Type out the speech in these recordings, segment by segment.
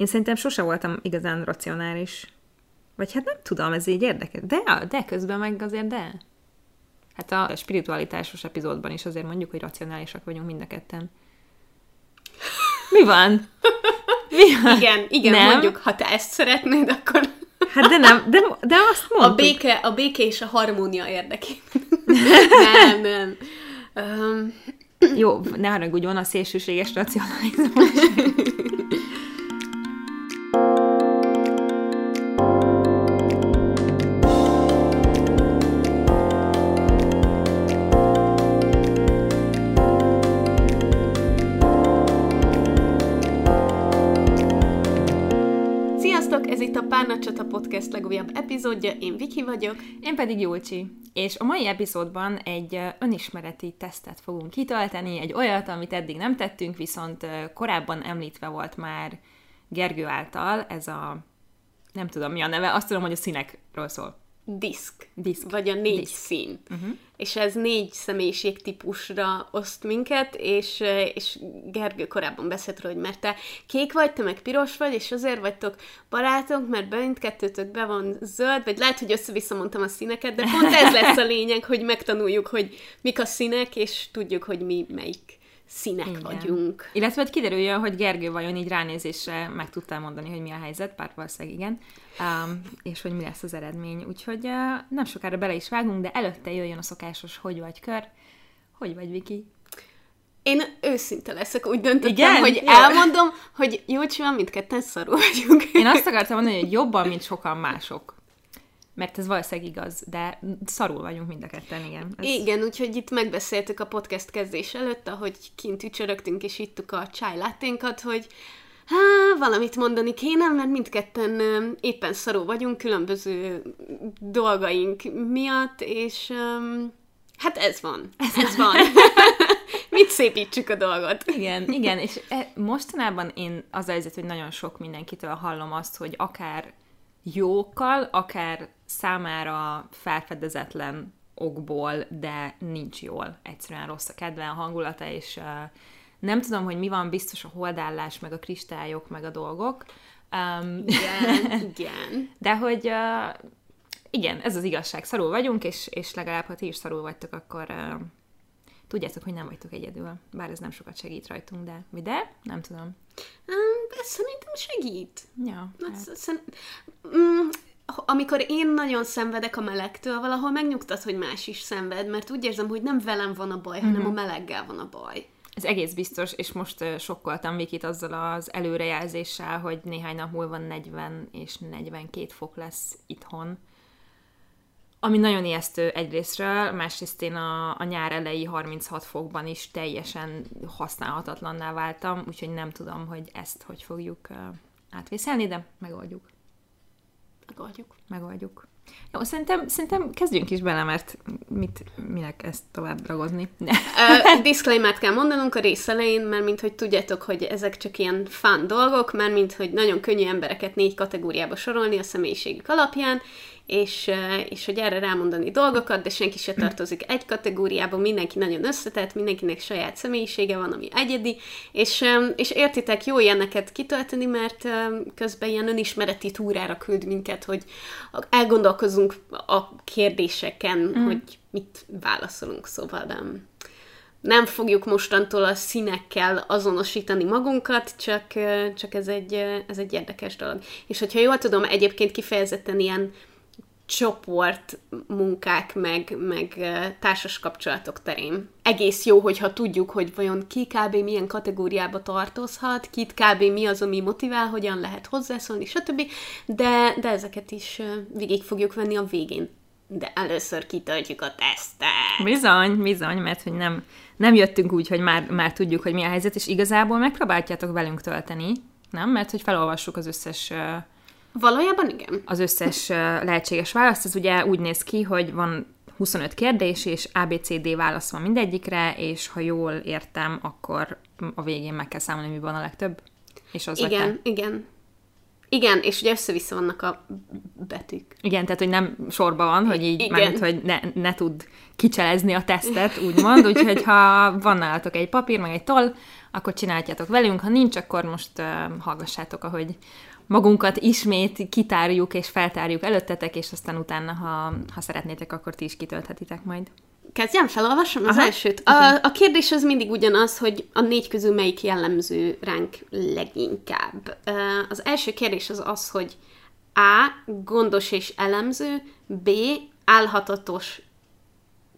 Én szerintem sose voltam igazán racionális. Vagy hát nem tudom, ez így érdekes. De, de közben meg azért de. Hát a spiritualitásos epizódban is azért mondjuk, hogy racionálisak vagyunk mind a ketten. Mi van? Mi van? Igen, igen, nem? mondjuk, ha te ezt szeretnéd, akkor... Hát de nem, de, de azt mondtuk. A béke, a béke és a harmónia érdekében. nem, nem. Um... Jó, ne haragudjon a szélsőséges racionalizmus. Csata Podcast legújabb epizódja, én Viki vagyok. Én pedig Júlcsi. És a mai epizódban egy önismereti tesztet fogunk kitölteni, egy olyat, amit eddig nem tettünk, viszont korábban említve volt már Gergő által, ez a nem tudom mi a neve, azt tudom, hogy a színekről szól diszk, diszk. vagy a négy diszk. szín. Uh-huh. És ez négy személyiségtípusra oszt minket, és, és Gergő korábban beszélt róla, hogy mert te kék vagy, te meg piros vagy, és azért vagytok barátok, mert mindkettőtök be van zöld, vagy lehet, hogy össze-vissza mondtam a színeket, de pont ez lesz a lényeg, hogy megtanuljuk, hogy mik a színek, és tudjuk, hogy mi melyik színek Igen. vagyunk. Illetve, hogy kiderüljön, hogy Gergő vajon így ránézésre meg tudtál mondani, hogy mi a helyzet, pár valószínűleg igen, um, és hogy mi lesz az eredmény. Úgyhogy uh, nem sokára bele is vágunk, de előtte jöjjön a szokásos hogy vagy kör. Hogy vagy, Viki? Én őszinte leszek, úgy döntöttem, Igen? hogy Jó. elmondom, hogy jó van, mindketten szarul vagyunk. Én azt akartam mondani, hogy jobban, mint sokan mások mert ez valószínűleg igaz, de szarul vagyunk mind a ketten, igen. Ez... Igen, úgyhogy itt megbeszéltük a podcast kezdés előtt, ahogy kint ücsörögtünk és ittuk a csájláténkat, hogy há, valamit mondani kéne, mert mindketten éppen szarul vagyunk különböző dolgaink miatt, és um, hát ez van. Ez van. Mit szépítsük a dolgot. Igen, igen, és e, mostanában én az a helyzet, hogy nagyon sok mindenkitől hallom azt, hogy akár jókkal, akár számára felfedezetlen okból, de nincs jól. Egyszerűen rossz a kedve, a hangulata, és uh, nem tudom, hogy mi van, biztos a holdállás, meg a kristályok, meg a dolgok. Um, igen, igen. De hogy uh, igen, ez az igazság. Szarul vagyunk, és, és legalább, ha ti is szarul vagytok, akkor uh, tudjátok, hogy nem vagytok egyedül. Bár ez nem sokat segít rajtunk, de mi de? Nem tudom. Um, ez szerintem segít. Ja. Hát. Szerint, mm, amikor én nagyon szenvedek a melegtől, valahol megnyugtat, hogy más is szenved, mert úgy érzem, hogy nem velem van a baj, mm-hmm. hanem a meleggel van a baj. Ez egész biztos, és most sokkoltam Vikit azzal az előrejelzéssel, hogy néhány nap múlva 40 és 42 fok lesz itthon. Ami nagyon ijesztő egyrésztről, másrészt én a, a nyár elejé 36 fokban is teljesen használhatatlanná váltam, úgyhogy nem tudom, hogy ezt hogy fogjuk uh, átvészelni, de megoldjuk. Megoldjuk. Megoldjuk. Jó, szerintem, szerintem kezdjünk is bele, mert mit, minek ezt tovább ragozni. uh, disclaimer kell mondanunk a rész elején, mert mint hogy tudjátok, hogy ezek csak ilyen fán dolgok, mert mint hogy nagyon könnyű embereket négy kategóriába sorolni a személyiségük alapján, és, és hogy erre rámondani dolgokat, de senki se tartozik egy kategóriába, mindenki nagyon összetett, mindenkinek saját személyisége van, ami egyedi, és, és értitek, jó ilyeneket kitölteni, mert közben ilyen önismereti túrára küld minket, hogy elgondolkozunk a kérdéseken, mm. hogy mit válaszolunk, szóval nem nem fogjuk mostantól a színekkel azonosítani magunkat, csak, csak ez, egy, ez egy érdekes dolog. És hogyha jól tudom, egyébként kifejezetten ilyen csoport munkák, meg, meg társas kapcsolatok terén. Egész jó, hogyha tudjuk, hogy vajon ki kb. milyen kategóriába tartozhat, kit kb. mi az, ami motivál, hogyan lehet hozzászólni, stb. De, de ezeket is végig fogjuk venni a végén. De először kitöltjük a tesztet. Bizony, bizony, mert hogy nem, nem jöttünk úgy, hogy már, már tudjuk, hogy mi a helyzet, és igazából megpróbáljátok velünk tölteni, nem? Mert hogy felolvassuk az összes Valójában igen. Az összes lehetséges választ, ez ugye úgy néz ki, hogy van 25 kérdés, és ABCD válasz van mindegyikre, és ha jól értem, akkor a végén meg kell számolni, mi van a legtöbb. És az igen, igen. Igen, és ugye össze-vissza vannak a betűk. Igen, tehát, hogy nem sorban van, hogy így, Igen. mármint, hogy ne, ne tud kicselezni a tesztet, úgymond, úgyhogy ha van nálatok egy papír, meg egy toll, akkor csináljátok velünk, ha nincs, akkor most uh, hallgassátok, ahogy magunkat ismét kitárjuk és feltárjuk előttetek, és aztán utána, ha, ha szeretnétek, akkor ti is kitölthetitek majd. Kezdjem, felolvasom az Aha. elsőt. A, a kérdés az mindig ugyanaz, hogy a négy közül melyik jellemző ránk leginkább. Az első kérdés az az, hogy A. Gondos és elemző, B. Álhatatos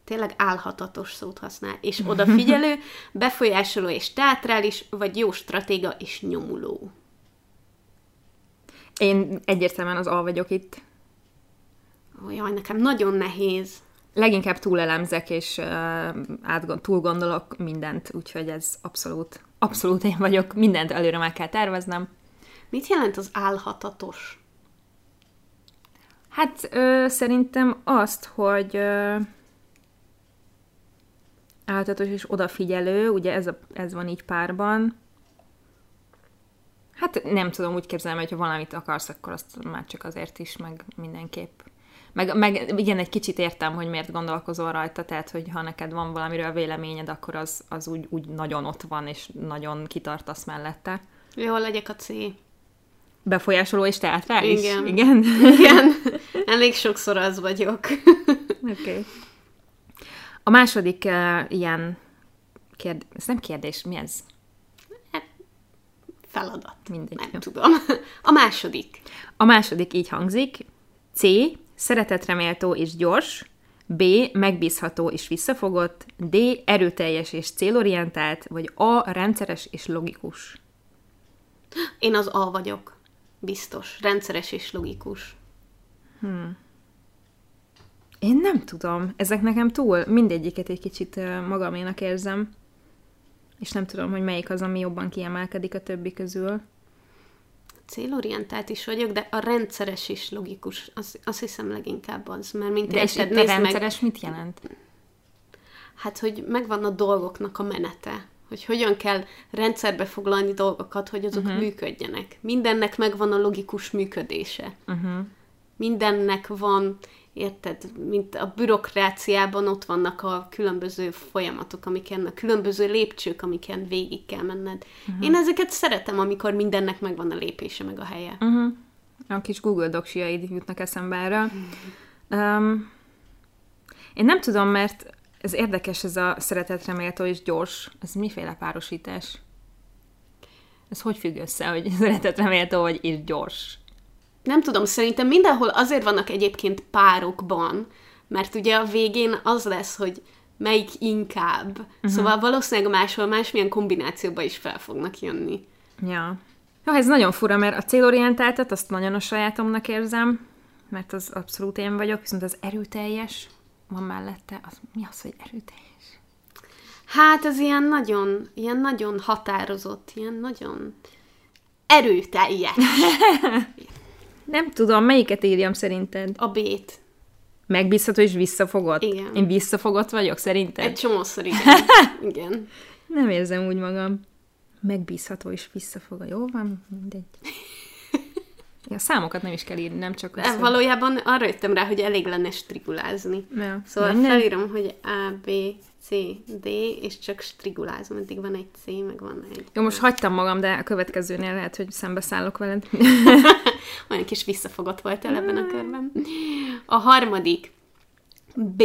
tényleg álhatatos szót használ, és odafigyelő, befolyásoló és teátrális, vagy jó stratéga és nyomuló. Én egyértelműen az A vagyok itt. Ó, jaj, nekem nagyon nehéz. Leginkább túlelemzek, és uh, átgond, túl gondolok mindent, úgyhogy ez abszolút, abszolút én vagyok. Mindent előre meg kell terveznem. Mit jelent az álhatatos? Hát ö, szerintem azt, hogy ö, áltatos és odafigyelő, ugye ez, a, ez van így párban. Hát nem tudom, úgy képzelem, hogy ha valamit akarsz, akkor azt már csak azért is, meg mindenképp. Meg, meg igen, egy kicsit értem, hogy miért gondolkozol rajta, tehát, hogy ha neked van valamiről véleményed, akkor az, az úgy, úgy nagyon ott van, és nagyon kitartasz mellette. Jól legyek a C. Befolyásoló és teátrális? Igen. Igen? Igen, elég sokszor az vagyok. Oké. Okay. A második uh, ilyen kérdés, ez nem kérdés, mi ez? Feladat. Mindegy. Nem jó. tudom. A második. A második így hangzik. C. Szeretetreméltó és gyors. B. Megbízható és visszafogott. D. Erőteljes és célorientált. Vagy A. Rendszeres és logikus. Én az A vagyok. Biztos. Rendszeres és logikus. Én nem tudom. Ezek nekem túl, mindegyiket egy kicsit magaménak érzem. És nem tudom, hogy melyik az, ami jobban kiemelkedik a többi közül. Célorientált is vagyok, de a rendszeres és logikus, az, azt hiszem leginkább az, mert mint De és érted, itt a nézd meg, rendszeres mit jelent? hát hogy megvan a dolgoknak a menete, hogy hogyan kell rendszerbe foglalni dolgokat, hogy azok uh-huh. működjenek. Mindennek megvan a logikus működése. Uh-huh. Mindennek van, érted, mint a bürokráciában ott vannak a különböző folyamatok, amiken, a különböző lépcsők, amiken végig kell menned. Uh-huh. Én ezeket szeretem, amikor mindennek megvan a lépése, meg a helye. Uh-huh. A kis Google doksiaid jutnak eszembe erre. Um, én nem tudom, mert ez érdekes, ez a szeretetreméltó és gyors. Ez miféle párosítás? Ez hogy függ össze, hogy szeretetreméltó vagy és gyors? Nem tudom, szerintem mindenhol azért vannak egyébként párokban, mert ugye a végén az lesz, hogy melyik inkább. Uh-huh. Szóval valószínűleg máshol másmilyen kombinációba is fel fognak jönni. Ja. Jó, ez nagyon fura, mert a célorientáltat azt nagyon a sajátomnak érzem, mert az abszolút én vagyok, viszont az erőteljes van mellette. Az, mi az, hogy erőteljes? Hát ez ilyen nagyon, ilyen nagyon határozott, ilyen nagyon erőteljes. Nem tudom, melyiket írjam szerinted? A B-t. Megbízható és visszafogott? Igen. Én visszafogott vagyok, szerinted? Egy csomószor igen. igen. Nem érzem úgy magam. Megbízható és visszafogott. Jó van, mindegy. Ja, számokat nem is kell írni, nem csak hogy- valójában arra jöttem rá, hogy elég lenne strigulázni. Ja. Szóval Nem, nem. felírom, hogy A, B, C, D, és csak strigulázom. Eddig van egy C, meg van egy... Jó, most hagytam magam, de a következőnél lehet, hogy szembeszállok veled. Olyan kis visszafogott voltál ebben a körben. A harmadik. B.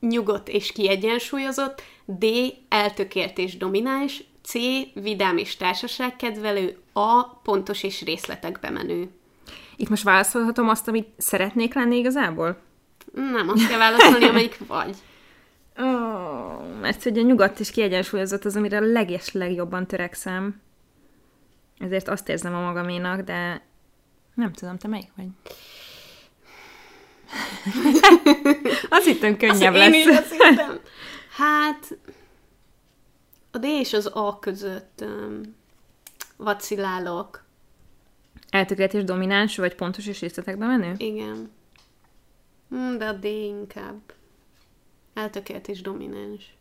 Nyugodt és kiegyensúlyozott. D. Eltökélt és domináns. C. Vidám és társaságkedvelő. A. Pontos és részletekbe menő. Itt most válaszolhatom azt, amit szeretnék lenni igazából? Nem, azt kell válaszolni, amelyik vagy. Oh, mert hogy a nyugodt és kiegyensúlyozott az, amire a leges legjobban törekszem. Ezért azt érzem a magaménak, de nem tudom, te melyik vagy? azt hittem könnyebb Én is lesz. azt hittem. Hát, a D és az A között um, vacilálok. Eltökélt és domináns, vagy pontos és részletekbe menő? Igen. Hm, de a D inkább. Eltökélt és domináns.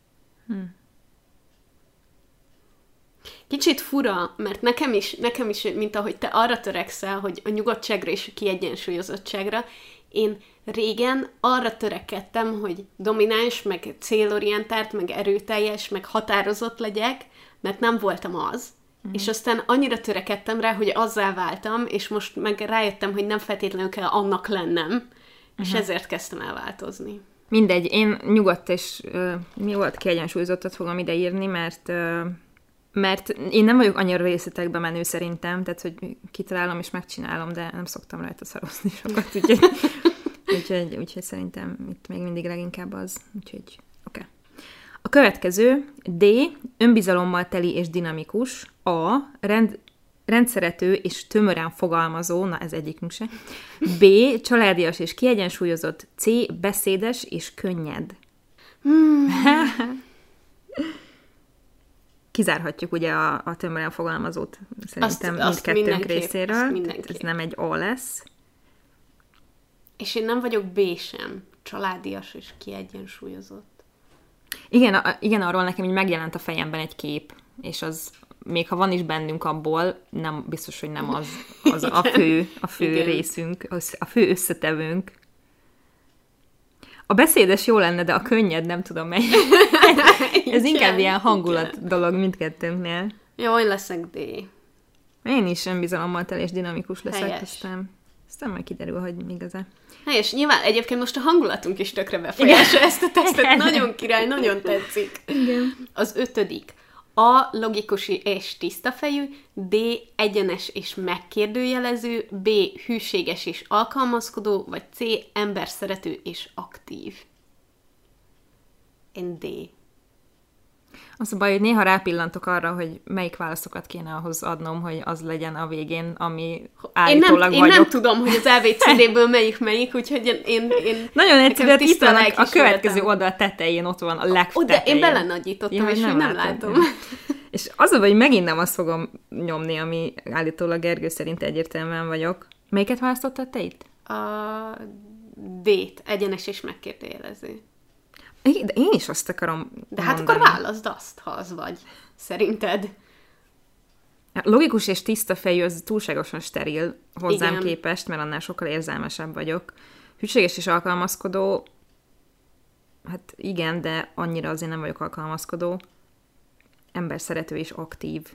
Kicsit fura, mert nekem is, nekem is, mint ahogy te arra törekszel, hogy a nyugodtságra és a kiegyensúlyozottságra, én régen arra törekedtem, hogy domináns, meg célorientált, meg erőteljes, meg határozott legyek, mert nem voltam az. Mm. És aztán annyira törekedtem rá, hogy azzá váltam, és most meg rájöttem, hogy nem feltétlenül kell annak lennem, uh-huh. és mhm. ezért kezdtem el változni. Mindegy, én nyugodt és uh, mi volt kiegyensúlyozottat fogom ideírni, mert uh, mert én nem vagyok annyira részletekbe menő szerintem, tehát hogy kitalálom és megcsinálom, de nem szoktam rajta szarozni sokat, úgyhogy, úgyhogy, úgyhogy szerintem itt még mindig leginkább az, úgyhogy oké. Okay. A következő D. Önbizalommal teli és dinamikus. A. Rend, rendszerető és tömören fogalmazó, na ez egyikünk se. B. Családias és kiegyensúlyozott. C. Beszédes és könnyed. Hmm. Kizárhatjuk ugye a, a tömören fogalmazót szerintem azt, mindkettőnk részéről. Ez nem egy A lesz. És én nem vagyok B sem. Családias és kiegyensúlyozott. Igen, a, igen, arról nekem így megjelent a fejemben egy kép, és az még ha van is bennünk abból, nem biztos, hogy nem az, az a fő, a fő Igen. részünk, az, a fő összetevőnk. A beszédes jó lenne, de a könnyed nem tudom mely. Ez inkább ilyen hangulat Igen. dolog mindkettőnknél. Én leszek D. Én is önbizalommal tel és dinamikus leszek, Helyes. aztán, aztán majd kiderül, hogy igaz-e. Helyes, nyilván egyébként most a hangulatunk is tökre befolyásolja ezt a tesztet. Igen. Nagyon király, nagyon tetszik. Igen. Az ötödik. A. Logikus és tiszta fejű, D. Egyenes és megkérdőjelező, B. Hűséges és alkalmazkodó, vagy C. Emberszerető és aktív. Én D. Az a baj, hogy néha rápillantok arra, hogy melyik válaszokat kéne ahhoz adnom, hogy az legyen a végén, ami állítólag én nem, vagyok. Én nem tudom, hogy az ABCD-ből melyik melyik, úgyhogy én... én Nagyon egyszerű, hát itt van a, a következő oldal tetején, ott van a legtetején. Oda, én belenagyítottam, ja, és nem, nem látom. És az a baj, hogy megint nem azt fogom nyomni, ami állítólag Gergő szerint egyértelműen vagyok. Melyiket választottad te itt? A D-t, egyenes és megkérdőjelező. De én is azt akarom De hát mondani. akkor válaszd azt, ha az vagy. Szerinted? Logikus és tiszta fejű az túlságosan steril hozzám igen. képest, mert annál sokkal érzelmesebb vagyok. Hűséges és alkalmazkodó, hát igen, de annyira azért nem vagyok alkalmazkodó. Ember szerető és aktív.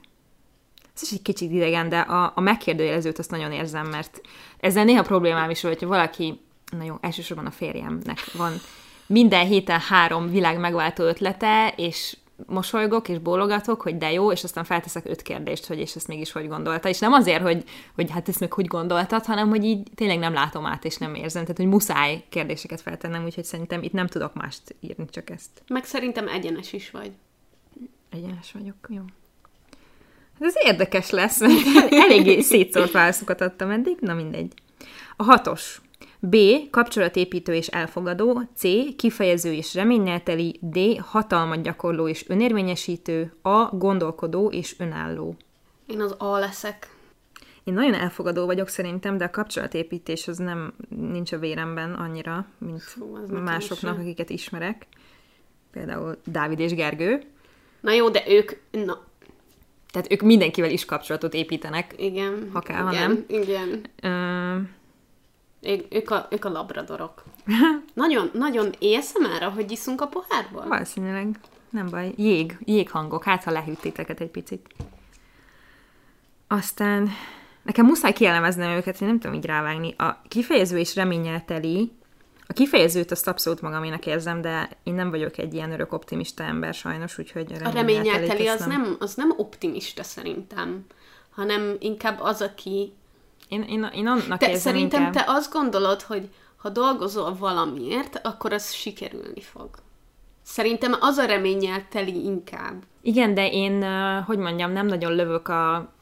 Ez is egy kicsit idegen, de a, a megkérdőjelezőt azt nagyon érzem, mert ezzel néha problémám is, hogy valaki, na jó, elsősorban a férjemnek van minden héten három világ megváltó ötlete, és mosolygok és bólogatok, hogy de jó, és aztán felteszek öt kérdést, hogy és ezt mégis hogy gondolta. És nem azért, hogy, hogy hát ezt meg hogy gondoltad, hanem hogy így tényleg nem látom át, és nem érzem. Tehát, hogy muszáj kérdéseket feltennem, úgyhogy szerintem itt nem tudok mást írni, csak ezt. Meg szerintem egyenes is vagy. Egyenes vagyok, jó. Hát ez érdekes lesz, mert eléggé szétszórt válaszokat adtam eddig, na mindegy. A hatos. B. Kapcsolatépítő és elfogadó, C. Kifejező és reményelteli, D. Hatalmat gyakorló és önérvényesítő, A. Gondolkodó és önálló. Én az A leszek. Én nagyon elfogadó vagyok szerintem, de a kapcsolatépítés az nem nincs a véremben annyira, mint Fú, másoknak, akiket ismerek. Például Dávid és Gergő. Na jó, de ők, na, tehát ők mindenkivel is kapcsolatot építenek. Igen. Ha kell, igen, ha nem. Igen. Uh, ő, ők, a, ők a labradorok. nagyon, nagyon élszem arra, hogy iszunk a pohárból? Valószínűleg. Nem baj. Jég, jéghangok. Hát, ha lehűttétek egy picit. Aztán nekem muszáj kielemeznem őket, én nem tudom így rávágni. A kifejező és reményelteli, a kifejezőt azt abszolút magaménak érzem, de én nem vagyok egy ilyen örök optimista ember sajnos, úgyhogy a reményelteli az nem, az nem optimista szerintem, hanem inkább az, aki én, én, én annak te, Szerintem inkább... te azt gondolod, hogy ha dolgozol valamiért, akkor az sikerülni fog. Szerintem az a reménnyel teli inkább. Igen, de én, hogy mondjam, nem nagyon lövök a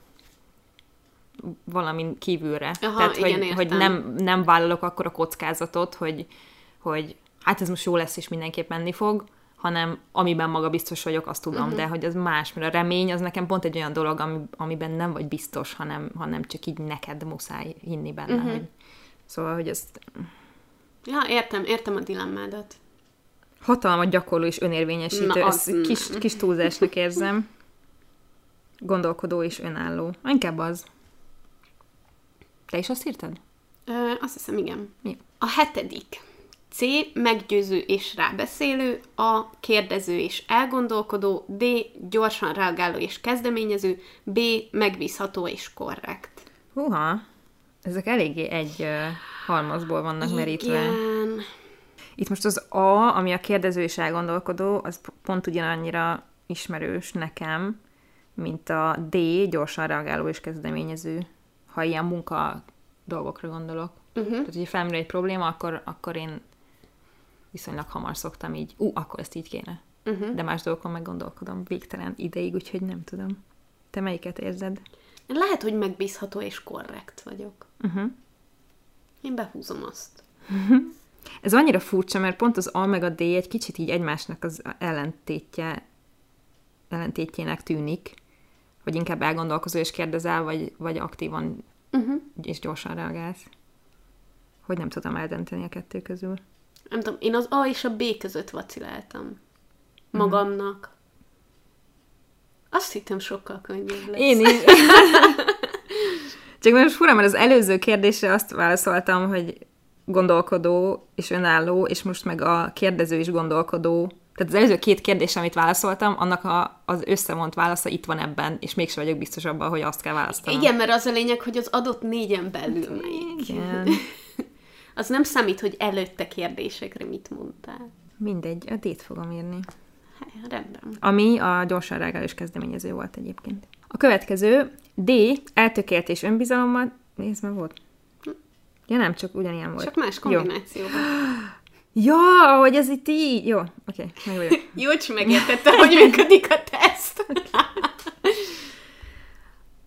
valamin kívülre. Aha, Tehát, igen, hogy, hogy nem, nem vállalok akkor a kockázatot, hogy, hogy hát ez most jó lesz, és mindenképp menni fog, hanem amiben maga biztos vagyok, azt tudom, uh-huh. de hogy az más, mert a remény az nekem pont egy olyan dolog, ami, amiben nem vagy biztos, hanem, hanem csak így neked muszáj hinni benne. Uh-huh. Hogy, szóval, hogy ezt... Ja, értem, értem a dilemmádat. Hatalmat gyakorló és önérvényesítő, Na, ezt kis, kis túlzásnak érzem. gondolkodó és önálló. Inkább az. Te is azt írtad? Ö, azt hiszem, igen. Mi? A hetedik. C. Meggyőző és rábeszélő. A. Kérdező és elgondolkodó. D. Gyorsan reagáló és kezdeményező. B. Megbízható és korrekt. Húha, ezek eléggé egy uh, halmazból vannak merítve. Igen. Itt most az A, ami a kérdező és elgondolkodó, az pont ugyanannyira ismerős nekem, mint a D, gyorsan reagáló és kezdeményező, ha ilyen munka dolgokra gondolok. Uh-huh. Tehát, hogyha felmerül egy probléma, akkor, akkor én viszonylag hamar szoktam így, ú, akkor ezt így kéne. Uh-huh. De más dolgokon meg gondolkodom végtelen ideig, úgyhogy nem tudom. Te melyiket érzed? Lehet, hogy megbízható és korrekt vagyok. Uh-huh. Én behúzom azt. Ez annyira furcsa, mert pont az A meg a D egy kicsit így egymásnak az ellentétje, ellentétjének tűnik, hogy inkább elgondolkozó és kérdezel, vagy, vagy aktívan Uh-huh. és gyorsan reagálsz. Hogy nem tudom eldönteni a kettő közül. Nem tudom, én az A és a B között vaciláltam. Magamnak. Azt hittem sokkal könnyebb lesz. Én is. Csak most fura, mert az előző kérdésre azt válaszoltam, hogy gondolkodó és önálló, és most meg a kérdező is gondolkodó. Tehát az előző két kérdés, amit válaszoltam, annak a, az összevont válasza itt van ebben, és mégsem vagyok biztos abban, hogy azt kell választanom. Igen, mert az a lényeg, hogy az adott négyen belül melyik. Igen. Az nem számít, hogy előtte kérdésekre mit mondtál. Mindegy, a D-t fogom írni. Hát, rendben. Ami a gyorsan reagálós kezdeményező volt egyébként. A következő, D, eltökélt és önbizalommal... Nézd, már volt. Ja nem, csak ugyanilyen volt. Csak más Jó. kombinációban. Ja, hogy ez itt így... Jó, oké, okay, meg vagyok. Jócs megértette, hogy működik a teszt.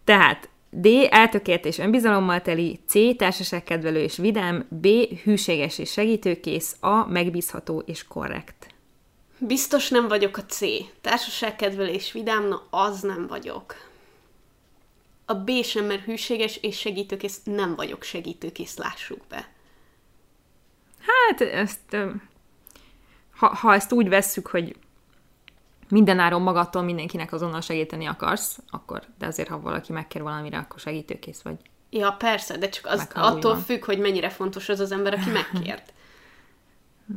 Tehát D. Eltökélt és önbizalommal teli, C. Társaságkedvelő és vidám, B. Hűséges és segítőkész, A. Megbízható és korrekt. Biztos nem vagyok a C. Társaságkedvelés vidám, na az nem vagyok. A B sem, mert hűséges és segítőkész, nem vagyok segítőkész, lássuk be. Hát ezt... Ha, ha ezt úgy vesszük, hogy mindenáron magattól mindenkinek azonnal segíteni akarsz, akkor, de azért, ha valaki megkér valamire, akkor segítőkész vagy. Ja, persze, de csak az attól van. függ, hogy mennyire fontos az az ember, aki megkért.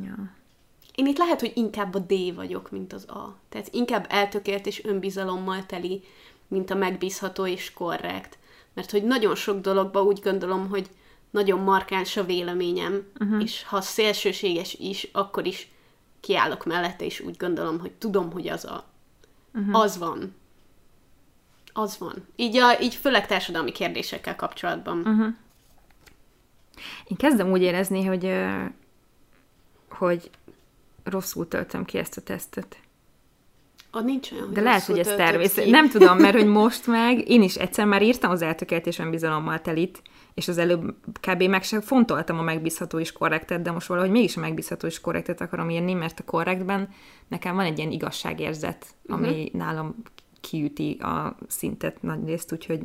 Ja. Én itt lehet, hogy inkább a D vagyok, mint az A. Tehát inkább eltökélt és önbizalommal teli, mint a megbízható és korrekt. Mert hogy nagyon sok dologban úgy gondolom, hogy nagyon markáns a véleményem, uh-huh. és ha szélsőséges is, akkor is kiállok mellette, és úgy gondolom, hogy tudom, hogy az a... Uh-huh. Az van. Az van. Így, a, így főleg társadalmi kérdésekkel kapcsolatban. Uh-huh. Én kezdem úgy érezni, hogy, hogy rosszul töltöm ki ezt a tesztet. Ah, nincs olyan, hogy De lehet, hogy ez természet. ki. Nem tudom, mert hogy most meg én is egyszer már írtam az eltökélt és önbizalommal telit, és az előbb kb. meg sem fontoltam a megbízható és korrektet, de most valahogy mégis a megbízható és korrektet akarom írni, mert a korrektben nekem van egy ilyen igazságérzet, ami Mhm. uh-huh. nálam kiüti a szintet nagy részt, úgyhogy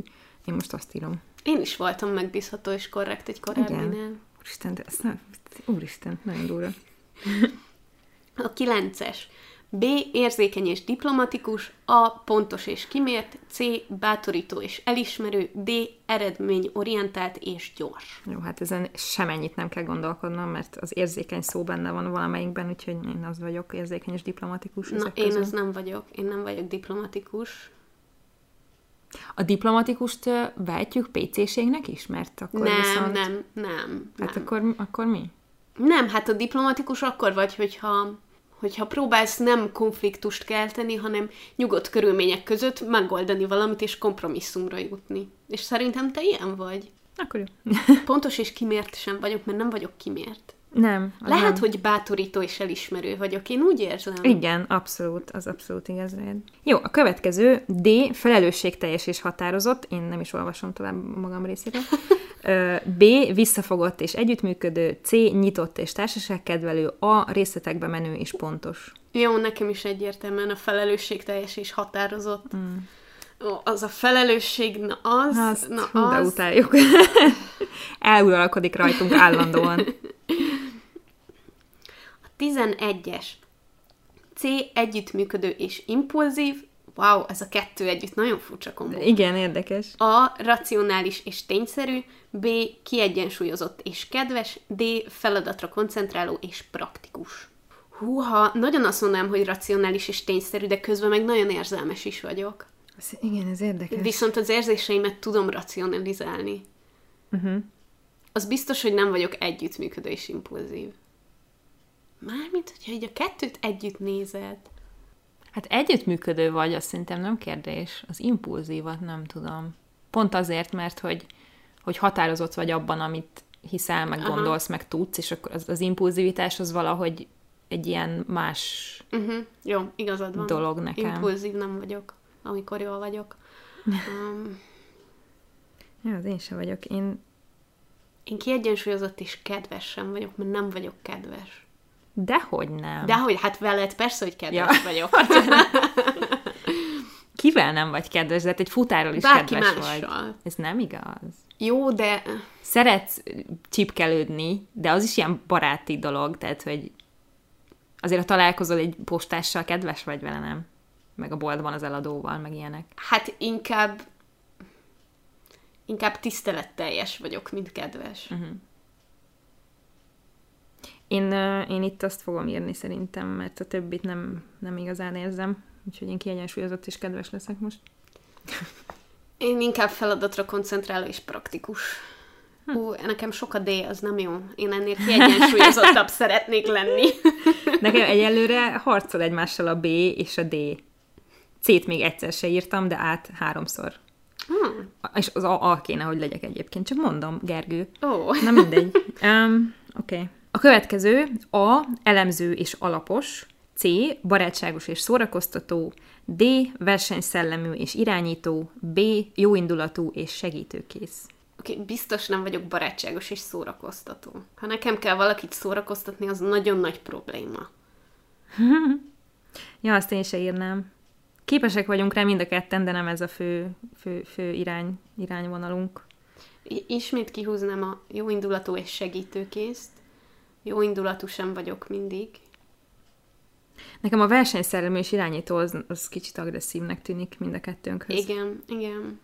én most azt írom. Én is voltam megbízható és korrekt egy korábbinál. Úristen, de ez nem, úristen, nagyon durva. A kilences. B. Érzékeny és diplomatikus. A. Pontos és kimért. C. Bátorító és elismerő. D. Eredményorientált és gyors. Jó, hát ezen semennyit nem kell gondolkodnom, mert az érzékeny szó benne van valamelyikben, úgyhogy én az vagyok, érzékeny és diplomatikus. Na, én közül. az nem vagyok. Én nem vagyok diplomatikus. A diplomatikust vehetjük PC-ségnek is, mert akkor nem, viszont... nem, nem, Hát nem. akkor, akkor mi? Nem, hát a diplomatikus akkor vagy, hogyha, hogyha próbálsz nem konfliktust kelteni, hanem nyugodt körülmények között megoldani valamit és kompromisszumra jutni. És szerintem te ilyen vagy. Akkor jó. Pontos és kimért sem vagyok, mert nem vagyok kimért. Nem. az Lehet, nem. hogy bátorító és elismerő vagyok. Én úgy érzem. Igen, abszolút, az abszolút igaz rád. Jó, a következő D, felelősségteljes és határozott, én nem is olvasom tovább magam részéről. Ö, B, visszafogott és együttműködő, C, nyitott és társaságkedvelő, A, részletekbe menő és pontos. Jó, nekem is egyértelműen a felelősség teljes és határozott. Mm. Ó, az a felelősség, na az, Azt, na hú, de az. utáljuk. Eluralkodik rajtunk állandóan. A 11-es. C. Együttműködő és impulzív, Wow, ez a kettő együtt nagyon furcsa kombó. Igen, érdekes. A. Racionális és tényszerű. B. Kiegyensúlyozott és kedves. D. Feladatra koncentráló és praktikus. Húha, nagyon azt mondanám, hogy racionális és tényszerű, de közben meg nagyon érzelmes is vagyok. Ez, igen, ez érdekes. Viszont az érzéseimet tudom racionalizálni. Uh-huh. Az biztos, hogy nem vagyok együttműködő és impulzív. Mármint, hogyha így a kettőt együtt nézed. Hát együttműködő vagy, azt szerintem nem kérdés. Az impulzívat nem tudom. Pont azért, mert hogy, hogy határozott vagy abban, amit hiszel, meg Aha. gondolsz, meg tudsz, és akkor az, az impulzivitás az valahogy egy ilyen más Uh-huh. Jó, igazad van. dolog nekem. Impulzív nem vagyok, amikor jól vagyok. Um, Ja, az én sem vagyok. Én én kiegyensúlyozott és kedves sem vagyok, mert nem vagyok kedves. Dehogy nem. De hogy hát veled persze, hogy kedves Ja. vagyok. Kivel nem vagy kedves, de hát egy futáról is Bárki kedves mással. vagy. Ez nem igaz. Jó, de Szeretsz csipkelődni, de az is ilyen baráti dolog, tehát, hogy azért, ha találkozol egy postással, kedves vagy vele, nem? Meg a boltban az eladóval, meg ilyenek. hát inkább inkább tiszteletteljes vagyok, mint kedves. Mhm. Én, én itt azt fogom írni szerintem, mert a többit nem, nem igazán érzem, úgyhogy én kiegyensúlyozott és kedves leszek most. Én inkább feladatra koncentráló és praktikus. Hm. Ú, nekem sok a D, az nem jó. Én ennél kiegyensúlyozottabb szeretnék lenni. Nekem egyelőre harcol egymással a B és a D. C-t még egyszer se írtam, de át háromszor. Hmm. És az A, A kéne, hogy legyek egyébként. Csak mondom, Gergő. Ó, Na mindegy. Um, Oké. Okay. A következő A. Elemző és alapos. C. Barátságos és szórakoztató. D. Versenyszellemű és irányító. B. Jóindulatú és segítőkész. oké, okay, biztos nem vagyok barátságos és szórakoztató. Ha nekem kell valakit szórakoztatni, az nagyon nagy probléma. Ja, azt én se írnám. Képesek vagyunk rá mind a ketten, de nem ez a fő, fő, fő irány, irányvonalunk. I- ismét kihúznám a jóindulatú és segítőkészt. Jóindulatú sem vagyok mindig. Nekem a versenyszerelmű és irányító az, az kicsit agresszívnek tűnik mind a kettőnkhöz. Igen, igen.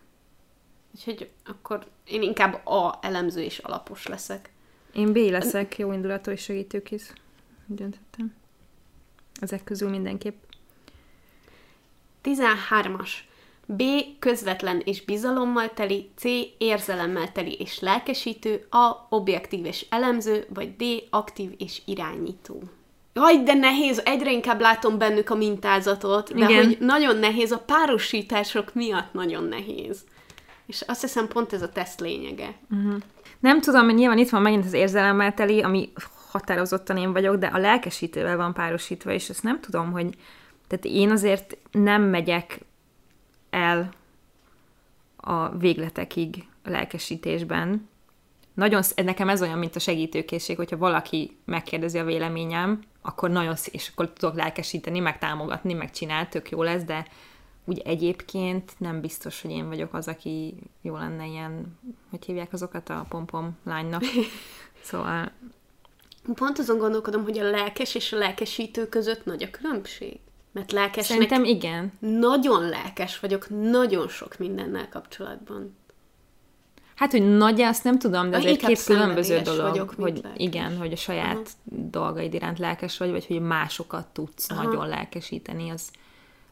Úgyhogy akkor én inkább A elemző és alapos leszek. Én B leszek, jó indulatú és segítőkész. Döntöttem. Ezek közül mindenképp. 13-as. B. Közvetlen és bizalommal teli, C. Érzelemmel teli és lelkesítő, A. Objektív és elemző, vagy D. Aktív és irányító. Jaj, de nehéz, egyre inkább látom bennük a mintázatot, de Igen. hogy nagyon nehéz, a párosítások miatt nagyon nehéz. És azt hiszem pont ez a teszt lényege. Nem tudom, hogy nyilván itt van megint az érzelemmel teli, ami határozottan én vagyok, de a lelkesítővel van párosítva, és ezt nem tudom, hogy... Tehát én azért nem megyek el a végletekig a lelkesítésben. Nagyon, nekem ez olyan, mint a segítőkészség, hogyha valaki megkérdezi a véleményem, akkor nagyon sz- és akkor tudok lelkesíteni, meg támogatni, meg csinál, tök jó lesz, de úgy egyébként nem biztos, hogy én vagyok az, aki jó lenne ilyen, hogy hívják azokat a pompom lánynak. Szóval Pont azon gondolkodom, hogy a lelkes és a lelkesítő között nagy a különbség. Mert lelkesnek szerintem igen. nagyon lelkes vagyok nagyon sok mindennel kapcsolatban. Hát, hogy nagy, azt nem tudom, de azért két különböző dolog, vagyok, hogy lelkes. igen, hogy a saját uh-huh. dolgaid iránt lelkes vagy, vagy hogy másokat tudsz Aha. nagyon lelkesíteni, az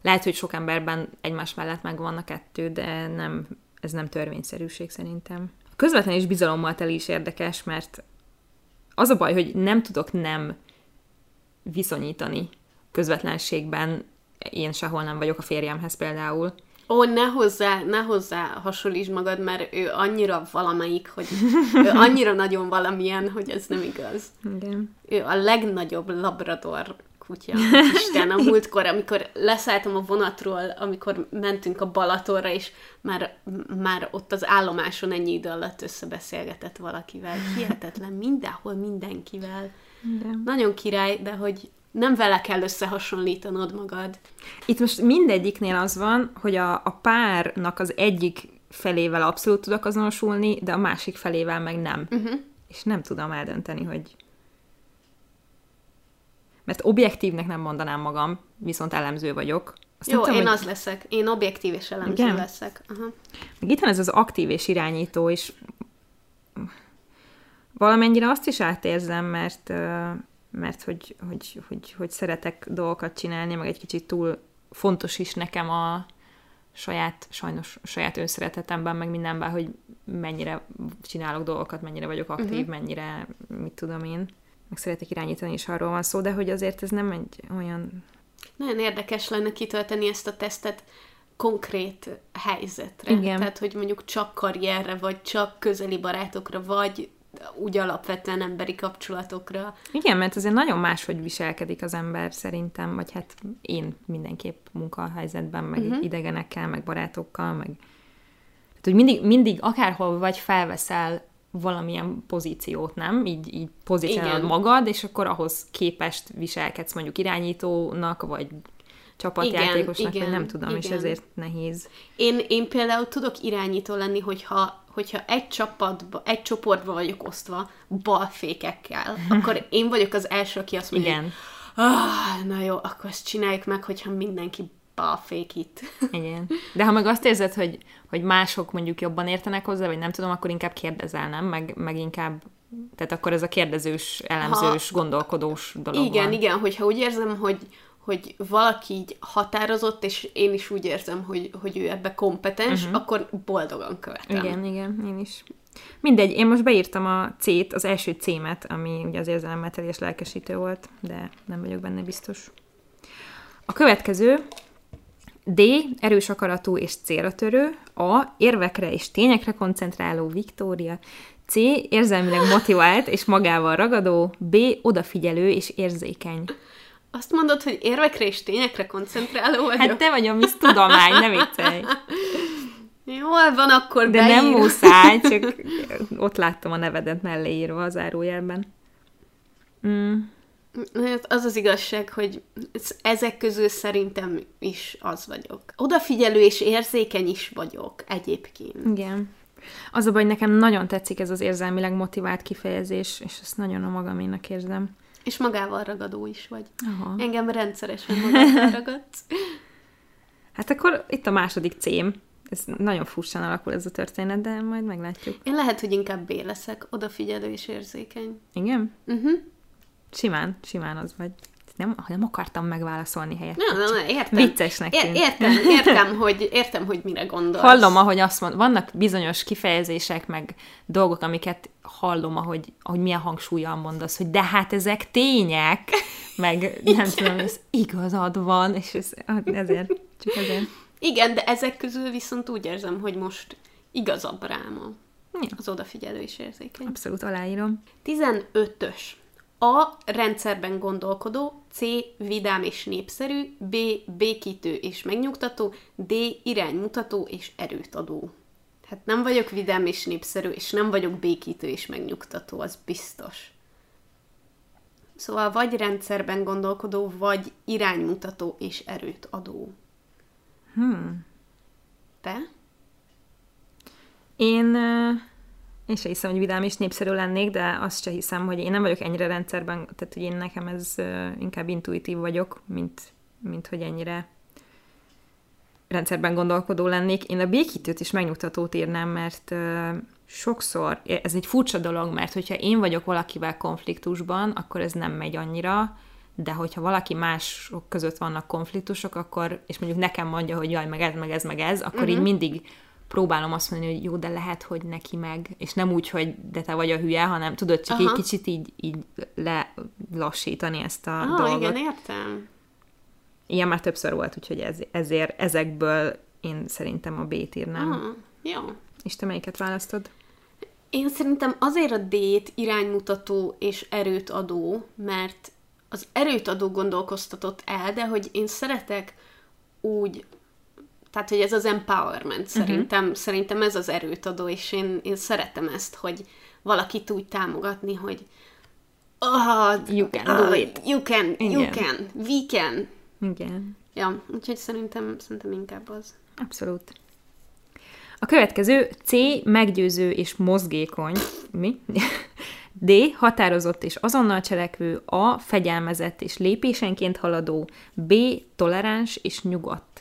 lehet, hogy sok emberben egymás mellett megvan a kettő, de nem, ez nem törvényszerűség szerintem. A közvetlen és bizalommal teli is érdekes, mert az a baj, hogy nem tudok nem viszonyítani közvetlenségben. Én sehol nem vagyok a férjemhez például. Ó, ne hozzá, ne hozzá hasonlíts magad, mert ő annyira valamelyik, hogy ő annyira nagyon valamilyen, hogy ez nem igaz. Igen. Ő a legnagyobb labrador kutya. Isten, a múltkor, amikor leszálltam a vonatról, amikor mentünk a Balatonra, és már, már ott az állomáson ennyi idő alatt összebeszélgetett valakivel. Hihetetlen, mindenhol mindenkivel. Igen. Nagyon király, de hogy nem vele kell összehasonlítanod magad. Itt most mindegyiknél az van, hogy a, a párnak az egyik felével abszolút tudok azonosulni, de a másik felével meg nem. Uh-huh. És nem tudom eldönteni, hogy... Mert objektívnek nem mondanám magam, viszont elemző vagyok. Azt Jó, tudom, én hogy- az leszek. Én objektív és elemző Igen? leszek. Aha. Meg itt van ez az aktív és irányító, és valamennyire azt is átérzem, mert, mert hogy, hogy, hogy, hogy szeretek dolgokat csinálni, meg egy kicsit túl fontos is nekem a saját, sajnos saját önszeretetemben, meg mindenben, hogy mennyire csinálok dolgokat, mennyire vagyok aktív, uh-huh. mennyire, mit tudom én, meg szeretek irányítani, és arról van szó, de hogy azért ez nem egy olyan Nagyon érdekes lenne kitölteni ezt a tesztet konkrét helyzetre. Igen. Tehát, hogy mondjuk csak karrierre, vagy csak közeli barátokra, vagy úgy alapvetően emberi kapcsolatokra. Igen, mert azért nagyon máshogy viselkedik az ember szerintem, vagy hát én mindenképp munkahelyzetben, meg uh-huh. idegenekkel, meg barátokkal, meg... Tehát, hogy mindig, mindig akárhol vagy felveszel valamilyen pozíciót, nem? Így, így pozícionálod magad, és akkor ahhoz képest viselkedsz mondjuk irányítónak, vagy csapatjátékosnak, Igen, vagy nem igen, tudom, és igen. ezért nehéz. Én, én például tudok irányító lenni, hogyha, hogyha egy csapatba, egy csoportba vagyok osztva balfékekkel, akkor én vagyok az első, aki azt mondja, Igen. ah, na jó, akkor ezt csináljuk meg, hogyha mindenki balfék itt. Igen. De ha meg azt érzed, hogy, hogy mások mondjuk jobban értenek hozzá, vagy nem tudom, akkor inkább kérdezel, nem? Meg, meg inkább, tehát akkor ez a kérdezős, elemzős, ha, gondolkodós dolog Igen, van. igen, hogyha úgy érzem, hogy, hogy valaki így határozott, és én is úgy érzem, hogy, hogy ő ebbe kompetens, uh-huh. akkor boldogan követem. Igen, igen, én is. Mindegy, én most beírtam a C-t, az első C-met, ami ugye az érzelemmel és lelkesítő volt, de nem vagyok benne biztos. A következő D. Erős akaratú és célra törő. A. Érvekre és tényekre koncentráló Viktória. C. Érzelmileg motivált és magával ragadó. B. Odafigyelő és érzékeny. Azt mondod, hogy érvekre és tényekre koncentráló vagyok? Hát te vagy a Miss Tudomány, ne viccelj. Jól van, akkor De beír. nem muszáj, csak ott láttam a nevedet mellé írva a zárójelben. Mm. Hát Az az igazság, hogy ez- ezek közül szerintem is az vagyok. Odafigyelő és érzékeny is vagyok egyébként. Igen. Az a baj, nekem nagyon tetszik ez az érzelmileg motivált kifejezés, és ezt nagyon a magaménak érzem. És magával ragadó is vagy. Aha. Engem rendszeresen magával ragadsz. Hát akkor itt a második cím. Ez nagyon furcsán alakul ez a történet, de majd meglátjuk. Én lehet, hogy inkább B leszek, odafigyelő és érzékeny. Igen? Uh-huh. Simán, simán az vagy. Nem, nem akartam megválaszolni helyett. Nem, nem, értem. Viccesnek É- tűnt. értem, értem, hogy, értem, hogy mire gondolsz. Hallom, ahogy azt mond, vannak bizonyos kifejezések, meg dolgok, amiket hallom, ahogy, ahogy milyen hangsúlyan mondasz, hogy de hát ezek tények, meg nem tudom, ez igazad van, és ez, ezért, csak ezért. Igen, de ezek közül viszont úgy érzem, hogy most igazabb rám a- Ja, az odafigyelő és érzékeny. abszolút aláírom. 15-ös. A. Rendszerben gondolkodó, C. Vidám és népszerű, B. Békítő és megnyugtató, D. Iránymutató és erőt adó. Hát nem vagyok vidám és népszerű, és nem vagyok békítő és megnyugtató, az biztos. Szóval vagy rendszerben gondolkodó, vagy iránymutató és erőt adó. Hmm. Te? Én, ö, én se hiszem, hogy vidám és népszerű lennék, de azt se hiszem, hogy én nem vagyok ennyire rendszerben, tehát hogy én nekem ez inkább intuitív vagyok, mint, mint hogy ennyire rendszerben gondolkodó lennék. Én a békítőt is megnyugtatót írnám, mert sokszor, ez egy furcsa dolog, mert hogyha én vagyok valakivel konfliktusban, akkor ez nem megy annyira, de hogyha valaki mások között vannak konfliktusok, akkor, és mondjuk nekem mondja, hogy jaj, meg ez, meg ez, meg ez, akkor uh-huh. így mindig próbálom azt mondani, hogy jó, de lehet, hogy neki meg, és nem úgy, hogy de te vagy a hülye, hanem tudod, csak Aha. egy kicsit így, így lelassítani ezt a Ah, dolgot. igen, értem. Ilyen már többször volt, úgyhogy ez, ezért ezekből én szerintem a B-t írnám. Ah, jó. És te melyiket választod? Én szerintem azért a D-t iránymutató és erőt adó, mert az erőt adó gondolkoztatott el, de hogy én szeretek úgy, tehát hogy ez az empowerment szerintem, uh-huh. szerintem ez az erőt adó, és én, én szeretem ezt, hogy valakit úgy támogatni, hogy oh, You can do it. You can, you Igen. can, we can. Igen, Ja, úgyhogy szerintem, szerintem inkább az. abszolút. A következő C. Meggyőző és mozgékony. Mi? D. Határozott és azonnal cselekvő. A. Fegyelmezett és lépésenként haladó. B. Toleráns és nyugodt.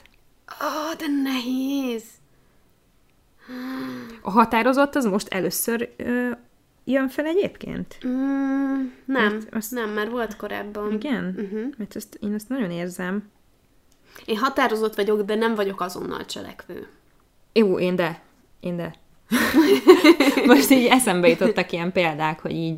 Ó, de nehéz. A határozott az most először ö, jön fel egyébként? Mm, nem, Mert azt- nem, mert volt korábban. Igen? Uh-huh. Mert ezt, én ezt nagyon érzem. Én határozott vagyok, de nem vagyok azonnal cselekvő. Jó, én de. Én de. Most így eszembe jutottak ilyen példák, hogy így,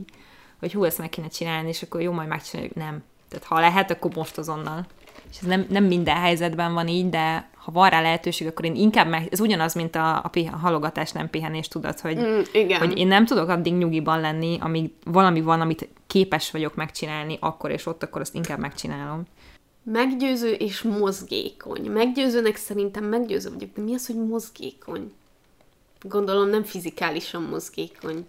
hogy hú, ezt meg kéne csinálni, és akkor jó, majd megcsináljuk. Nem. Tehát ha lehet, akkor most azonnal. És ez nem, nem minden helyzetben van így, de ha van rá lehetőség, akkor én inkább meg... Ez ugyanaz, mint a, a, piha, a halogatás, nem pihenés, tudod, hogy, Mm, igen. hogy én nem tudok addig nyugiban lenni, amíg valami van, amit képes vagyok megcsinálni akkor és ott, akkor azt inkább megcsinálom. Meggyőző és mozgékony. Meggyőzőnek szerintem meggyőző vagyok, de mi az, hogy mozgékony? Gondolom nem fizikálisan mozgékony.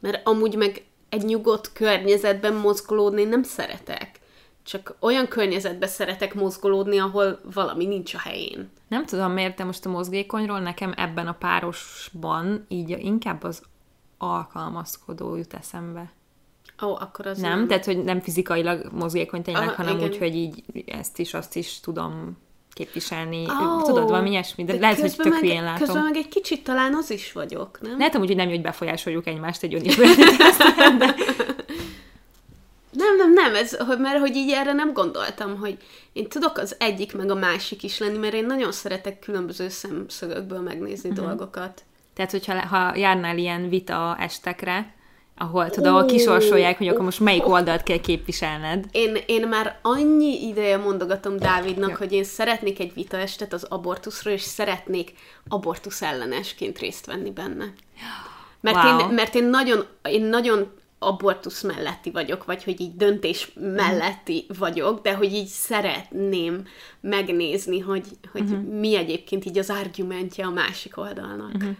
Mert amúgy meg egy nyugodt környezetben mozgolódni nem szeretek. Csak olyan környezetben szeretek mozgolódni, ahol valami nincs a helyén. Nem tudom miért, de most a mozgékonyról nekem ebben a párosban így inkább az alkalmazkodó jut eszembe. Ó, akkor az Nem? nem. Tehát, hogy nem fizikailag mozgékony tényleg, Aha, hanem igen. úgy, hogy így ezt is, azt is tudom képviselni. Ó, Tudod, valami ilyesmi, de, lehet, hogy tök meg, látom. Közben meg egy kicsit talán az is vagyok, nem? Lehet hogy nem, hogy befolyásoljuk egymást egy olyan de Nem, nem, nem, ez, hogy- mert hogy így erre nem gondoltam, hogy én tudok az egyik meg a másik is lenni, mert én nagyon szeretek különböző szemszögökből megnézni uh-huh. dolgokat. Tehát, hogyha ha járnál ilyen vita estekre, ahol tudod, ahol kisorsolják, hogy akkor most melyik oldalt kell képviselned. Én, én már annyi ideje mondogatom Dávidnak, Ja. hogy én szeretnék egy vitaestet az abortuszról, és szeretnék abortusz ellenesként részt venni benne. Mert, Wow. én, mert én, nagyon, én nagyon abortusz melletti vagyok, vagy hogy így döntés melletti vagyok, de hogy így szeretném megnézni, hogy, hogy uh-huh. mi egyébként így az argumentje a másik oldalnak. Uh-huh.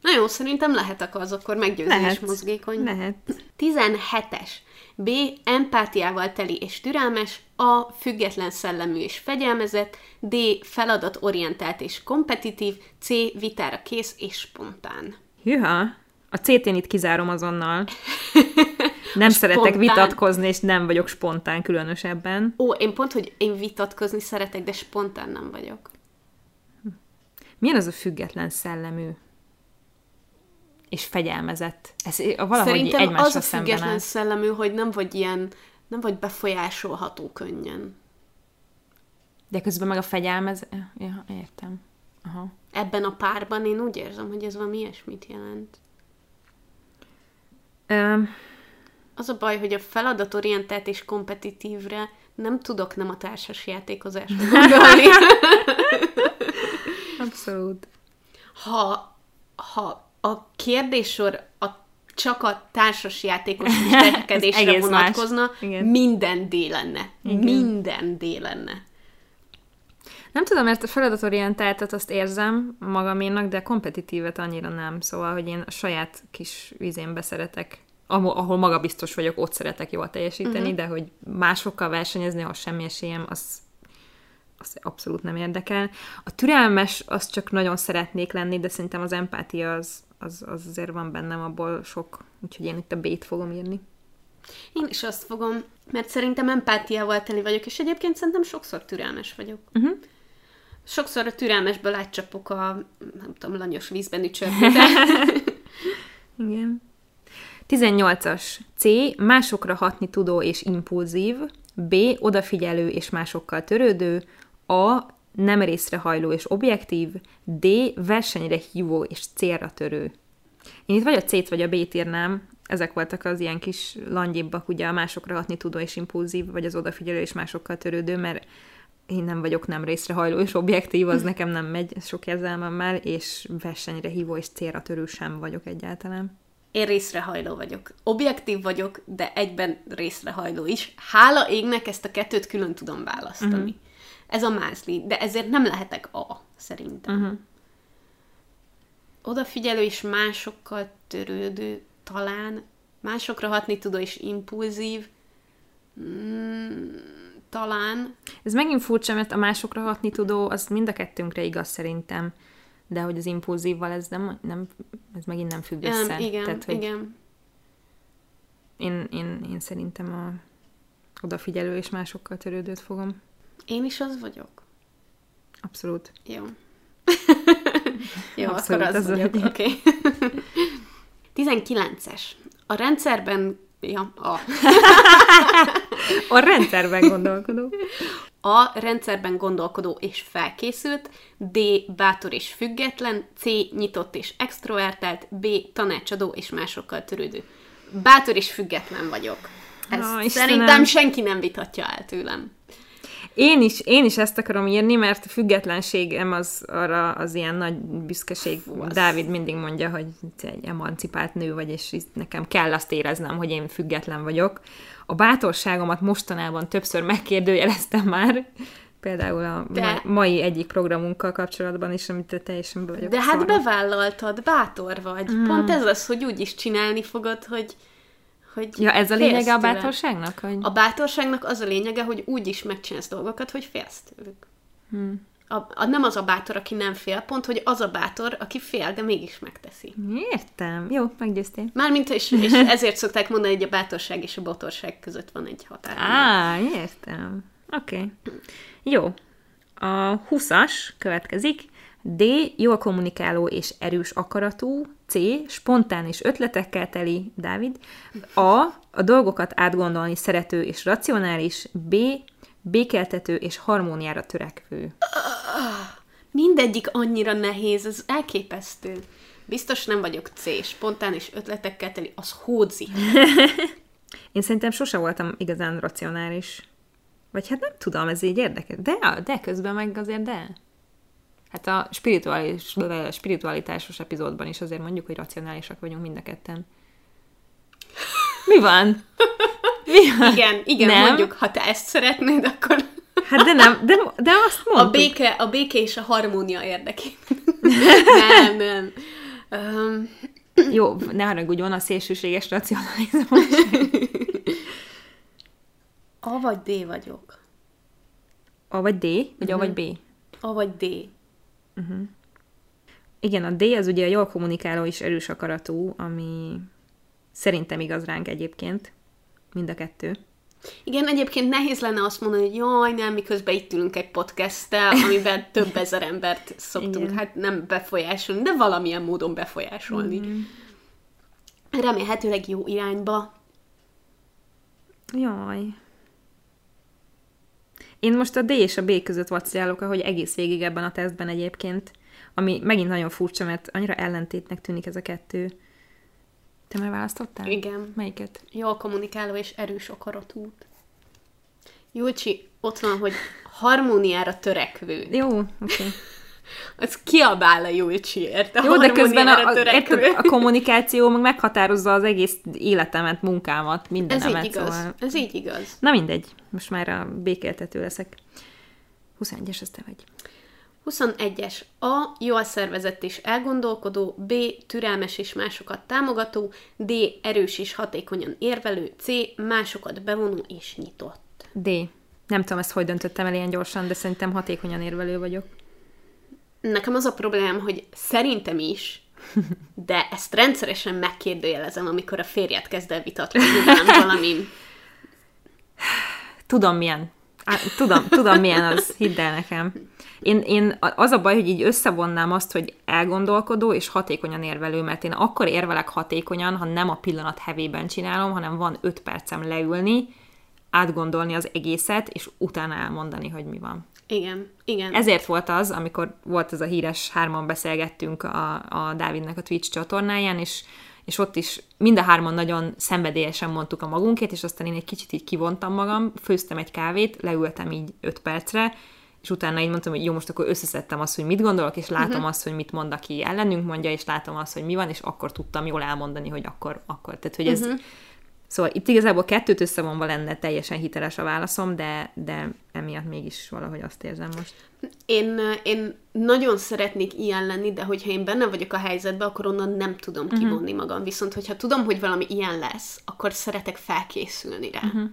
Na jó, szerintem lehetek az, akkor meggyőző és Lehet. mozgékony. Lehet. 17-es. B. Empátiával teli és türelmes. A. Független szellemű és fegyelmezett. D. Feladatorientált és kompetitív. C. Vitára kész és spontán. Hűha! A CT-n itt kizárom azonnal. Nem szeretek spontán. vitatkozni, és nem vagyok spontán különösebben. Ó, én pont, hogy én vitatkozni szeretek, de spontán nem vagyok. Milyen az a független szellemű? És fegyelmezett. Ez valahogy Szerintem egymásra az a független áll. szellemű, hogy nem vagy ilyen, nem vagy befolyásolható könnyen. De közben meg a fegyelmez... Ja, értem. Aha. Ebben a párban én úgy érzem, hogy ez valami ilyesmit jelent. Az a baj, hogy a feladatorientált és kompetitívre nem tudok nem a társas játékozásra gondolni. abszolút. ha, ha a kérdéssor a, csak a társas játékos viselkedésre vonatkozna, minden D lenne. Minden D lenne. Nem tudom, mert a feladatorientáltat azt érzem magaménak, de kompetitívet annyira nem. Szóval, hogy én a saját kis vízénbe szeretek, ahol, ahol magabiztos vagyok, ott szeretek jól teljesíteni, uh-huh. de hogy másokkal versenyezni, ahol semmi esélyem, az, az abszolút nem érdekel. A türelmes, azt csak nagyon szeretnék lenni, de szerintem az empátia az, az, az azért van bennem abból sok, úgyhogy én itt a B-t fogom írni. Én is azt fogom, mert szerintem empátiával teli vagyok, és egyébként szerintem sokszor türelmes vagyok. Uh-huh. Sokszor a türelmesből átcsapok a, nem tudom, lanyos vízben ücsörni, de Igen. 18-as. C. Másokra hatni tudó és impulzív. B. Odafigyelő és másokkal törődő. A. Nem részrehajló és objektív. D. Versenyre hívó és célra törő. Én itt vagy a C-t, vagy a B-t írnám. Ezek voltak az ilyen kis langyibbak, ugye a másokra hatni tudó és impulzív, vagy az odafigyelő és másokkal törődő, mert én nem vagyok nem részrehajló és objektív, az nekem nem megy sok érzelmemmel, és versenyre hívó és célra törő sem vagyok egyáltalán. én részrehajló vagyok. Objektív vagyok, de egyben részrehajló is. Hála égnek ezt a kettőt külön tudom választani. Uh-huh. Ez a mázli, de ezért nem lehetek A, szerintem. Uh-huh. Odafigyelő és másokkal törődő, talán másokra hatni tudó és impulzív, mm, talán. Ez megint furcsa, mert a másokra hatni tudó, az mind a kettőnkre igaz szerintem. De hogy az impulzívval ez nem, nem ez megint nem függ össze. Um, igen, Tehát, hogy igen. Én, én, én szerintem a odafigyelő és másokkal törődőt fogom. Én is az vagyok. Abszolút. Jó. Jó, Abszolút, akkor az az vagyok. vagy. Oké. Okay. 19-es. A rendszerben... Ja, a. A rendszerben gondolkodó. A. Rendszerben gondolkodó és felkészült. D. Bátor és független. C. Nyitott és extrovertált. B. Tanácsadó és másokkal törődő. Bátor és független vagyok. Ezt Istenem. szerintem senki nem vitatja el tőlem. Én is, én is ezt akarom írni, mert a függetlenségem az arra az ilyen nagy büszkeség. Fú, az- Dávid mindig mondja, hogy egy emancipált nő vagy, és nekem kell azt éreznem, hogy én független vagyok. A bátorságomat mostanában többször megkérdőjeleztem már, például a De- ma- mai egyik programunkkal kapcsolatban is, amit te teljesen be vagyok De hát szarva. bevállaltad, bátor vagy. Mm. Pont ez az, hogy úgy is csinálni fogod, hogy... hogy Ja, ez a lényege a bátorságnak? Hogy... A bátorságnak az a lényege, hogy úgy is megcsinálsz dolgokat, hogy félsz tőlük. Hmm. A, a, nem az a bátor, aki nem fél, pont, hogy az a bátor, aki fél, de mégis megteszi. Értem. Jó, meggyőztél. Mármint, és, és ezért szokták mondani, hogy a bátorság és a botorság között van egy határ. Á, értem. Oké. Okay. Jó. A 20-as következik. D. Jól kommunikáló és erős akaratú. C. Spontán és ötletekkel teli. Dávid. A. A dolgokat átgondolni szerető és racionális. B. Békeltető és harmóniára törekvő. Mindegyik annyira nehéz, ez elképesztő. Biztos nem vagyok C, spontán és ötletekkel teli, az hódzi. Én szerintem sose voltam igazán racionális. Vagy hát nem tudom, ez így érdekes. De, de közben meg azért de. Hát a spirituális, spiritualitásos epizódban is azért mondjuk, hogy racionálisak vagyunk mind a ketten. Mi van? Mi van? Igen, igen, Nem? mondjuk, ha te ezt szeretnéd, akkor Hát de nem, de, de azt mondtuk. a béke, a béke és a harmónia érdekében. nem, nem. Um, Jó, ne haragudjon a szélsőséges racionalizmus. a vagy D vagyok. A vagy D, vagy A vagy B? A vagy D. Igen, a D az ugye a jól kommunikáló és erős akaratú, ami szerintem igaz ránk egyébként. Mind a kettő. Igen, egyébként nehéz lenne azt mondani, hogy jaj, nem, miközben itt ülünk egy podcasttel, amiben több ezer embert szoktunk, Igen. hát nem befolyásolni, de valamilyen módon befolyásolni. Mm. Remélhetőleg jó irányba. Jaj. Én most a D és a B között vacilálok, ahogy egész végig ebben a tesztben egyébként, ami megint nagyon furcsa, mert annyira ellentétnek tűnik ez a kettő. Te már választottál? Igen. Melyiket? Jól kommunikáló és erős akaratút. Julcsi, ott van, hogy harmóniára törekvő. Jó, oké. Okay. Az kiabál a Julcsiért. A Jó, de közben a, a, érted, a kommunikáció meg meghatározza az egész életemet, munkámat, Ez mindenemet. így igaz. Szóval... Ez így igaz. Na mindegy, most már a békéltető leszek. 21-es, ez te vagy. 21-es. A. Jól szervezett és elgondolkodó. B. Türelmes és másokat támogató. D. Erős és hatékonyan érvelő. C. Másokat bevonó és nyitott. D. Nem tudom, ezt hogy döntöttem el ilyen gyorsan, de szerintem hatékonyan érvelő vagyok. Nekem az a problémám, hogy szerintem is, de ezt rendszeresen megkérdőjelezem, amikor a férjet kezd el vitatkozni velem valamin. Tudom milyen. Tudom, tudom milyen az, hidd el nekem. Én, én, az a baj, hogy így összevonnám azt, hogy elgondolkodó és hatékonyan érvelő, mert én akkor érvelek hatékonyan, ha nem a pillanat hevében csinálom, hanem van öt percem leülni, átgondolni az egészet, és utána elmondani, hogy mi van. Igen, igen. Ezért volt az, amikor volt ez a híres, hárman beszélgettünk a, a Dávidnek a Twitch csatornáján, és, és ott is mind a hárman nagyon szenvedélyesen mondtuk a magunkét, és aztán én egy kicsit így kivontam magam, főztem egy kávét, leültem így öt percre, és utána így mondtam, hogy jó, most akkor összeszedtem azt, hogy mit gondolok, és látom uh-huh. azt, hogy mit mond, aki ellenünk mondja, és látom azt, hogy mi van, és akkor tudtam jól elmondani, hogy akkor, akkor. Tehát, hogy ez, uh-huh. Szóval itt igazából kettőt összevonva lenne teljesen hiteles a válaszom, de, de emiatt mégis valahogy azt érzem most. Én, én nagyon szeretnék ilyen lenni, de hogyha én benne vagyok a helyzetben, akkor onnan nem tudom uh-huh. kivonni magam. Viszont, hogyha tudom, hogy valami ilyen lesz, akkor szeretek felkészülni rá. Uh-huh.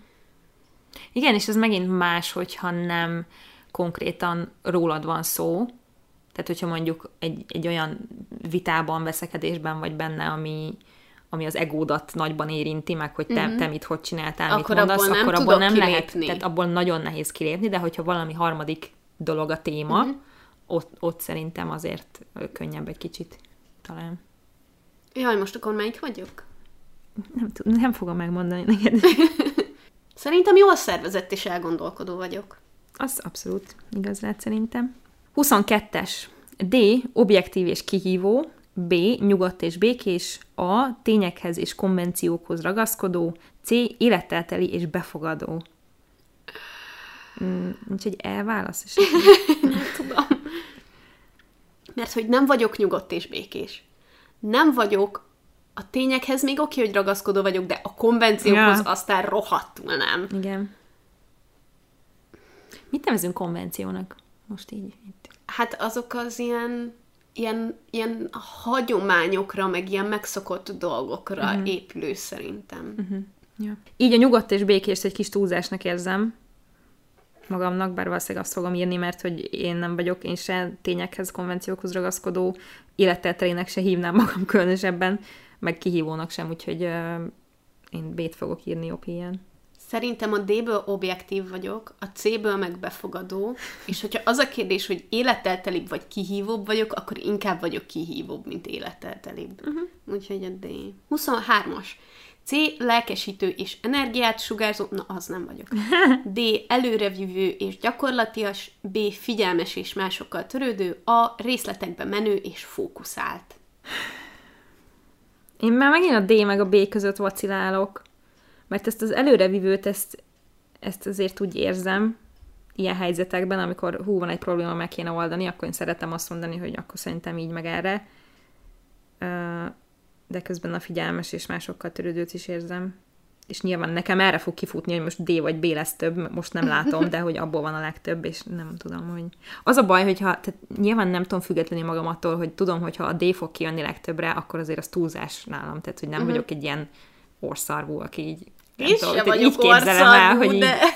Igen, és ez megint más, hogyha nem konkrétan rólad van szó. Tehát, hogyha mondjuk egy, egy olyan vitában, veszekedésben vagy benne, ami, ami az egódat nagyban érinti, meg hogy te, uh-huh. te mit hogy csináltál, Akkor mit mondasz, abból nem akkor abból nem lehet, kilépni. tehát abból nagyon nehéz kilépni, de hogyha valami harmadik dolog a téma, uh-huh. ott, ott szerintem azért könnyebb egy kicsit talán. Jaj, most akkor melyik vagyok? Nem, tudom, nem fogom megmondani neked. Szerintem jól szervezett és elgondolkodó vagyok. Az abszolút igaz lehet szerintem. 22-es. D. Objektív és kihívó. B. Nyugodt és békés. A. Tényekhez és konvenciókhoz ragaszkodó. C. Élettelteli és befogadó. Mm, nincs egy elválasz is. nem tudom. Mert hogy nem vagyok nyugodt és békés. Nem vagyok a tényekhez még oké, hogy ragaszkodó vagyok, de a konvenciókhoz ja. aztán rohadtul nem. Igen. Mit nevezünk konvenciónak? Most így. Itt. Hát azok az ilyen, ilyen, ilyen hagyományokra, meg ilyen megszokott dolgokra uh-huh. épülő szerintem. Uh-huh. Ja. Így a nyugodt és békés egy kis túlzásnak érzem magamnak, bár valószínűleg azt fogom írni, mert hogy én nem vagyok, én se tényekhez, konvenciókhoz ragaszkodó életteltelének se hívnám magam különösebben, meg kihívónak sem, úgyhogy uh, én B-t fogok írni opien. Szerintem a D-ből objektív vagyok, a C-ből meg befogadó, és hogyha az a kérdés, hogy életeltelibb vagy kihívóbb vagyok, akkor inkább vagyok kihívóbb, mint életeltelibb. Uh-huh. Úgyhogy a D. 23-as. C. Lelkesítő és energiát sugárzó, na az nem vagyok. D. Előrevívő és gyakorlatias. B. Figyelmes és másokkal törődő. A. Részletekbe menő és fókuszált. Én már megint a D meg a B között vacilálok. Mert ezt az előrevívőt, ezt, ezt azért úgy érzem, ilyen helyzetekben, amikor hú, van egy probléma, meg kéne oldani, akkor én szeretem azt mondani, hogy akkor szerintem így meg erre. De közben a figyelmes és másokkal törődőt is érzem. És nyilván nekem erre fog kifutni, hogy most D vagy B lesz több, most nem látom, de hogy abból van a legtöbb, és nem tudom, hogy... Az a baj, hogyha, tehát nyilván nem tudom függetlenül magam attól, hogy tudom, hogyha a D fog kijönni legtöbbre, akkor azért az túlzás nálam, tehát hogy nem uh-huh. vagyok egy ilyen orszarvú, aki így nem Én tudom, vagyok így képzelem el, hogy de... Így...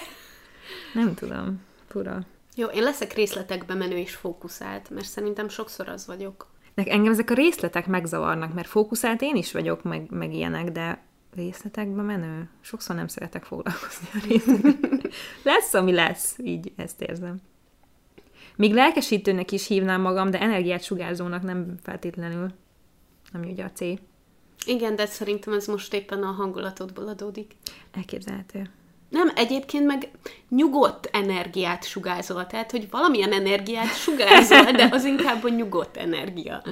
Nem tudom, fura. Jó, én leszek részletekbe menő és fókuszált, mert szerintem sokszor az vagyok. Nek engem ezek a részletek megzavarnak, mert fókuszált én is vagyok, meg, meg ilyenek, de részletekbe menő? Sokszor nem szeretek foglalkozni a részletekkel. lesz, ami lesz, így ezt érzem. Még lelkesítőnek is hívnám magam, de energiát sugárzónak nem feltétlenül. Ami ugye a C. Igen, de szerintem ez most éppen a hangulatodból adódik. Elképzelhető. Nem, egyébként meg nyugodt energiát sugárzol, tehát, hogy valamilyen energiát sugárzol, de az inkább a nyugodt energia.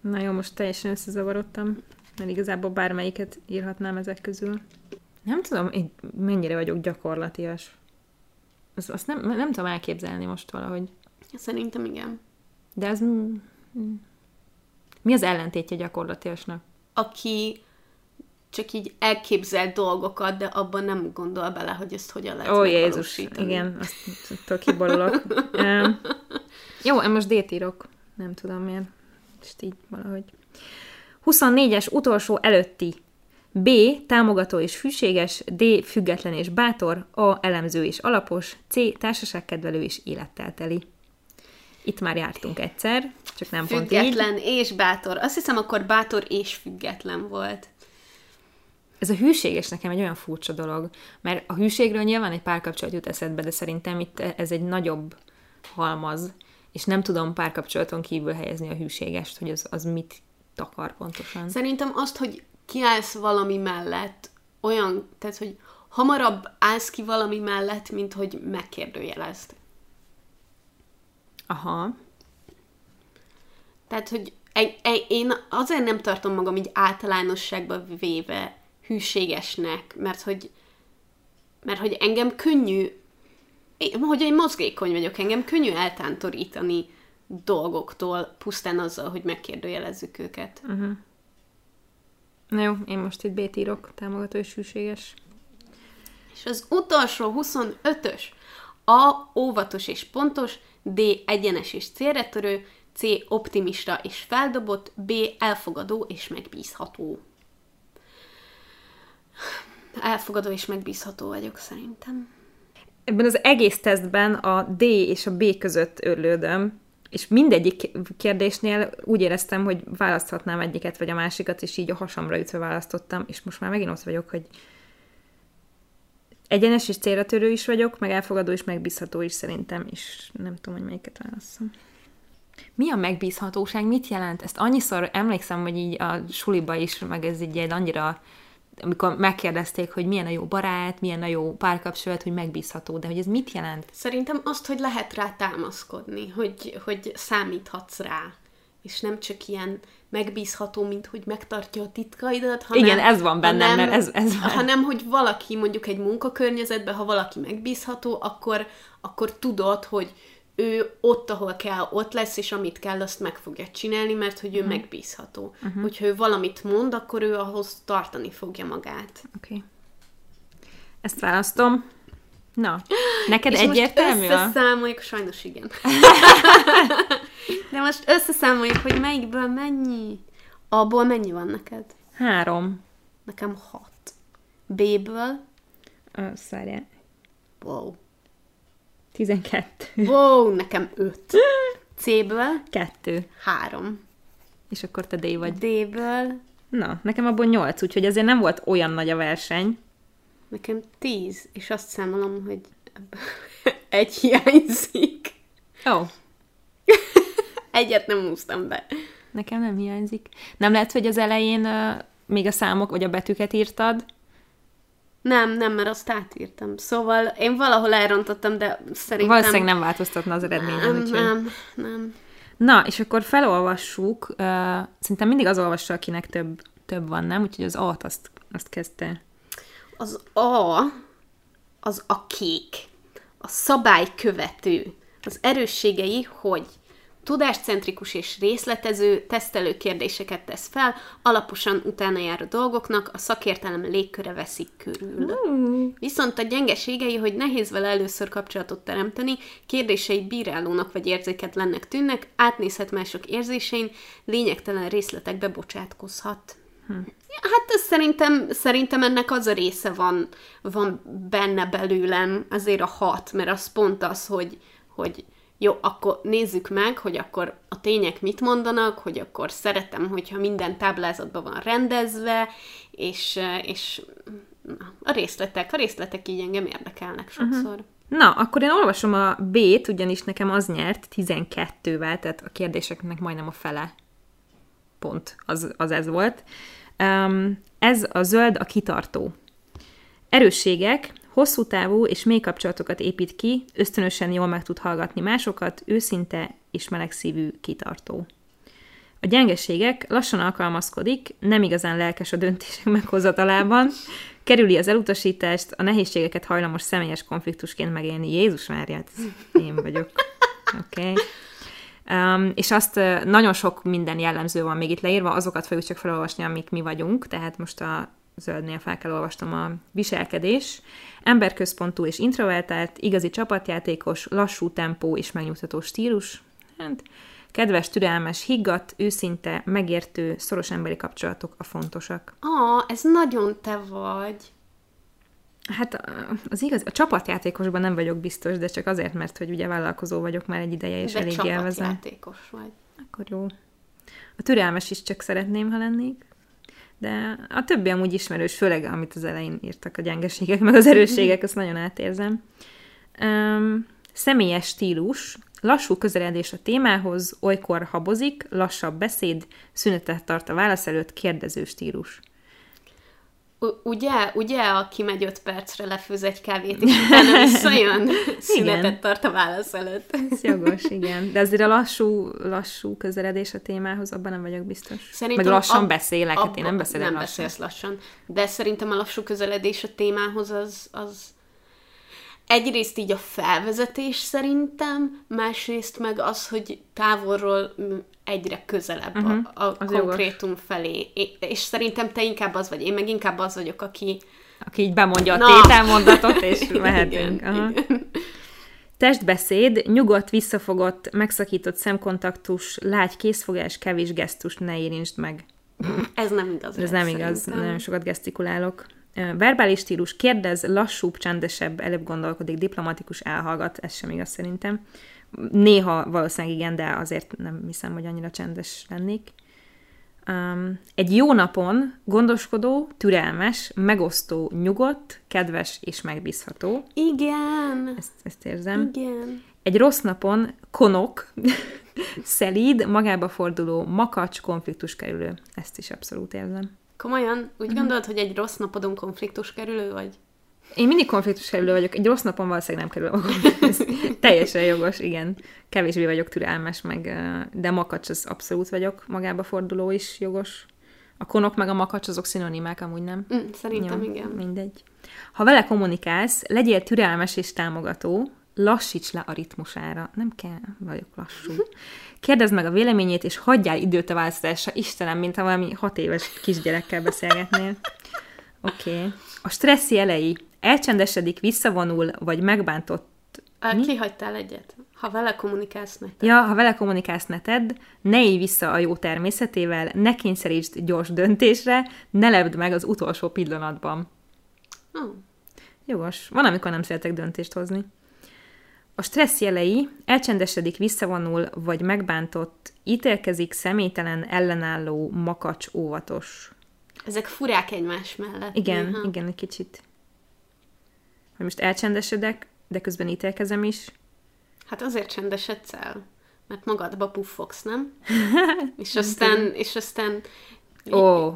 Na jó, most teljesen összezavarodtam, mert igazából bármelyiket írhatnám ezek közül. Nem tudom, én mennyire vagyok gyakorlatias. Azt, azt nem, nem tudom elképzelni most valahogy. Szerintem igen. De az... Mi az ellentétje gyakorlatiasnak? Aki csak így elképzel dolgokat, de abban nem gondol bele, hogy ezt hogyan lehet Ó, Jézus, igen, azt tök kiborulok. um, jó, én most d írok. Nem tudom miért. És így valahogy. 24-es utolsó előtti. B. Támogató és fűséges, D. Független és bátor, A. Elemző és alapos, C. Társaságkedvelő és élettel teli. Itt már jártunk egyszer, csak nem pont így. Független és bátor. Azt hiszem, akkor bátor és független volt. Ez a hűséges nekem egy olyan furcsa dolog, mert a hűségről nyilván egy párkapcsolat jut eszedbe, de szerintem itt ez egy nagyobb halmaz, és nem tudom párkapcsolaton kívül helyezni a hűségest, hogy az, az mit takar pontosan. Szerintem azt, hogy kiállsz valami mellett, olyan, tehát, hogy hamarabb állsz ki valami mellett, mint hogy megkérdőjelezd. Aha. Tehát, hogy én azért nem tartom magam így általánosságba véve hűségesnek, mert hogy, mert hogy engem könnyű, hogy én mozgékony vagyok, engem könnyű eltántorítani dolgoktól, pusztán azzal, hogy megkérdőjelezzük őket. Uh-huh. Na jó, én most itt B-t írok, támogató és hűséges. És az utolsó 25-ös. A. Óvatos és pontos, D. Egyenes és célretörő, C. Optimista és feldobott, B. Elfogadó és megbízható. Elfogadó és megbízható vagyok szerintem. Ebben az egész tesztben a D és a B között örlődöm, és mindegyik kérdésnél úgy éreztem, hogy választhatnám egyiket vagy a másikat, és így a hasamra ütve választottam, és most már megint ott vagyok, hogy egyenes és célra törő is vagyok, meg elfogadó és megbízható is szerintem, és nem tudom, hogy melyiket válasszam. Mi a megbízhatóság? Mit jelent? Ezt annyiszor emlékszem, hogy így a suliba is, meg ez így egy annyira amikor megkérdezték, hogy milyen a jó barát, milyen a jó párkapcsolat, hogy megbízható, de hogy ez mit jelent? Szerintem azt, hogy lehet rá támaszkodni, hogy, hogy számíthatsz rá, és nem csak ilyen megbízható, mint hogy megtartja a titkaidat, hanem... Igen, ez van bennem, hanem, mert ez, ez van. Hanem, hogy valaki mondjuk egy munkakörnyezetben, ha valaki megbízható, akkor, akkor tudod, hogy ő ott, ahol kell, ott lesz, és amit kell, azt meg fogja csinálni, mert hogy ő uh-huh. megbízható. Uh-huh. Hogyha ő valamit mond, akkor ő ahhoz tartani fogja magát. Oké. Okay. Ezt választom. Na, neked és egyértelmű? most összeszámoljuk, sajnos igen. De most összeszámoljuk, hogy melyikből mennyi. Abból mennyi van neked? Három. Nekem hat. B-ből? Szárjál. Wow. 12. Wow, nekem 5. C-ből? 2. 3. És akkor te D vagy. D-ből? Na, nekem abból 8, úgyhogy azért nem volt olyan nagy a verseny. Nekem 10, és azt számolom, hogy egy hiányzik. Ó. Oh. Egyet nem úsztam be. Nekem nem hiányzik. Nem lehet, hogy az elején uh, még a számok vagy a betűket írtad, nem, nem, mert azt átírtam. Szóval én valahol elrontottam, de szerintem... Valószínűleg nem változtatna az eredményen. Nem, úgyhogy... nem, nem. Na, és akkor felolvassuk. Uh, szerintem mindig az olvassa, akinek több, több van, nem? Úgyhogy az A-t azt, azt kezdte. Az A, az a kék. A szabálykövető. Az erősségei, hogy Tudáscentrikus és részletező, tesztelő kérdéseket tesz fel, alaposan utána jár a dolgoknak, a szakértelem légköre veszik körül. Mm. Viszont a gyengeségei, hogy nehéz vele először kapcsolatot teremteni, kérdései bírálónak vagy érzéketlennek tűnnek, átnézhet mások érzésein, lényegtelen részletekbe bocsátkozhat. Hm. Hát ez szerintem, szerintem ennek az a része van, van benne belőlem, azért a hat, mert az pont az, hogy, hogy jó, akkor nézzük meg, hogy akkor a tények mit mondanak, hogy akkor szeretem, hogyha minden táblázatban van rendezve, és, és a részletek, a részletek így engem érdekelnek sokszor. Uh-huh. Na, akkor én olvasom a B-t, ugyanis nekem az nyert 12-vel, tehát a kérdéseknek majdnem a fele pont az, az ez volt. Um, ez a zöld a kitartó. Erősségek, Hosszú távú és mély kapcsolatokat épít ki, ösztönösen jól meg tud hallgatni másokat, őszinte és melegszívű kitartó. A gyengeségek lassan alkalmazkodik, nem igazán lelkes a döntések meghozatalában, kerüli az elutasítást, a nehézségeket hajlamos személyes konfliktusként megélni. Jézus Máriát, én vagyok. Oké. Okay. Um, és azt uh, nagyon sok minden jellemző van még itt leírva, azokat fogjuk csak felolvasni, amik mi vagyunk, tehát most a zöldnél fel kell olvastam a viselkedés. Emberközpontú és introvertált, igazi csapatjátékos, lassú tempó és megnyugtató stílus. Hát, kedves, türelmes, higgadt, őszinte, megértő, szoros emberi kapcsolatok a fontosak. Ah, ez nagyon te vagy. Hát az igaz, a csapatjátékosban nem vagyok biztos, de csak azért, mert hogy ugye vállalkozó vagyok már egy ideje, és de elég élvezem. csapatjátékos vagy. Akkor jó. A türelmes is csak szeretném, ha lennék de a többi amúgy ismerős, főleg amit az elején írtak a gyengeségek, meg az erősségek, ezt nagyon átérzem. Um, személyes stílus, lassú közeledés a témához, olykor habozik, lassabb beszéd, szünetet tart a válasz előtt, kérdező stílus. Ugye, ugye, aki megy öt percre, lefőz egy kávét, és utána visszajön, szünetet tart a válasz előtt. Ez jogos, igen. De azért a lassú, lassú közeledés a témához, abban nem vagyok biztos. Szerintem Meg lassan ab, beszélek, hát én nem beszélek Nem lassan. beszélsz lassan. De szerintem a lassú közeledés a témához az, az egyrészt így a felvezetés szerintem, másrészt meg az, hogy távolról egyre közelebb uh-huh. a, a konkrétum jogos. felé. És szerintem te inkább az vagy, én meg inkább az vagyok, aki... Aki így bemondja a tételmondatot, és mehetünk. Igen, Aha. igen. Testbeszéd, nyugodt, visszafogott, megszakított szemkontaktus, lágy készfogás, kevés gesztus, ne érintsd meg. Ez nem igaz. Ez nem igaz, szerintem. nagyon sokat gesztikulálok. Verbális stílus, kérdez, lassúbb, csendesebb, előbb gondolkodik, diplomatikus, elhallgat, ez sem igaz szerintem. Néha valószínűleg igen, de azért nem hiszem, hogy annyira csendes lennék. Um, egy jó napon gondoskodó, türelmes, megosztó, nyugodt, kedves és megbízható. Igen. Ezt, ezt érzem. Igen. Egy rossz napon konok, szelíd, magába forduló, makacs, konfliktus kerülő. Ezt is abszolút érzem. Komolyan? Úgy gondolod, hogy egy rossz napodon konfliktus kerülő vagy? Én mindig konfliktus kerülő vagyok, egy rossz napon valószínűleg nem kerül a konfliktus. Teljesen jogos, igen. Kevésbé vagyok türelmes, meg, de makacs az abszolút vagyok, magába forduló is jogos. A konok meg a makacs azok szinonimák, amúgy nem. Mm, szerintem Jó, igen. Mindegy. Ha vele kommunikálsz, legyél türelmes és támogató, lassíts le a ritmusára. Nem kell, vagyok lassú. Kérdezd meg a véleményét, és hagyjál időt a választásra. Istenem, mint ha valami hat éves kisgyerekkel beszélgetnél. Oké. Okay. A stressz jelei. Elcsendesedik, visszavonul, vagy megbántott. Mi? Kihagytál egyet. Ha vele kommunikálsz, ne te. Ja, ha vele kommunikálsz, ne tedd, ne élj vissza a jó természetével, ne kényszerítsd gyors döntésre, ne lebd meg az utolsó pillanatban. Oh. Jogos. Van, amikor nem szeretek döntést hozni. A stressz jelei elcsendesedik, visszavonul, vagy megbántott, ítélkezik, személytelen, ellenálló, makacs, óvatos. Ezek furák egymás mellett. Igen, néha. igen, egy kicsit. Hogy most elcsendesedek, de közben ítélkezem is. Hát azért csendesedsz el, mert magadba puffogsz, nem? és aztán, és aztán Ó,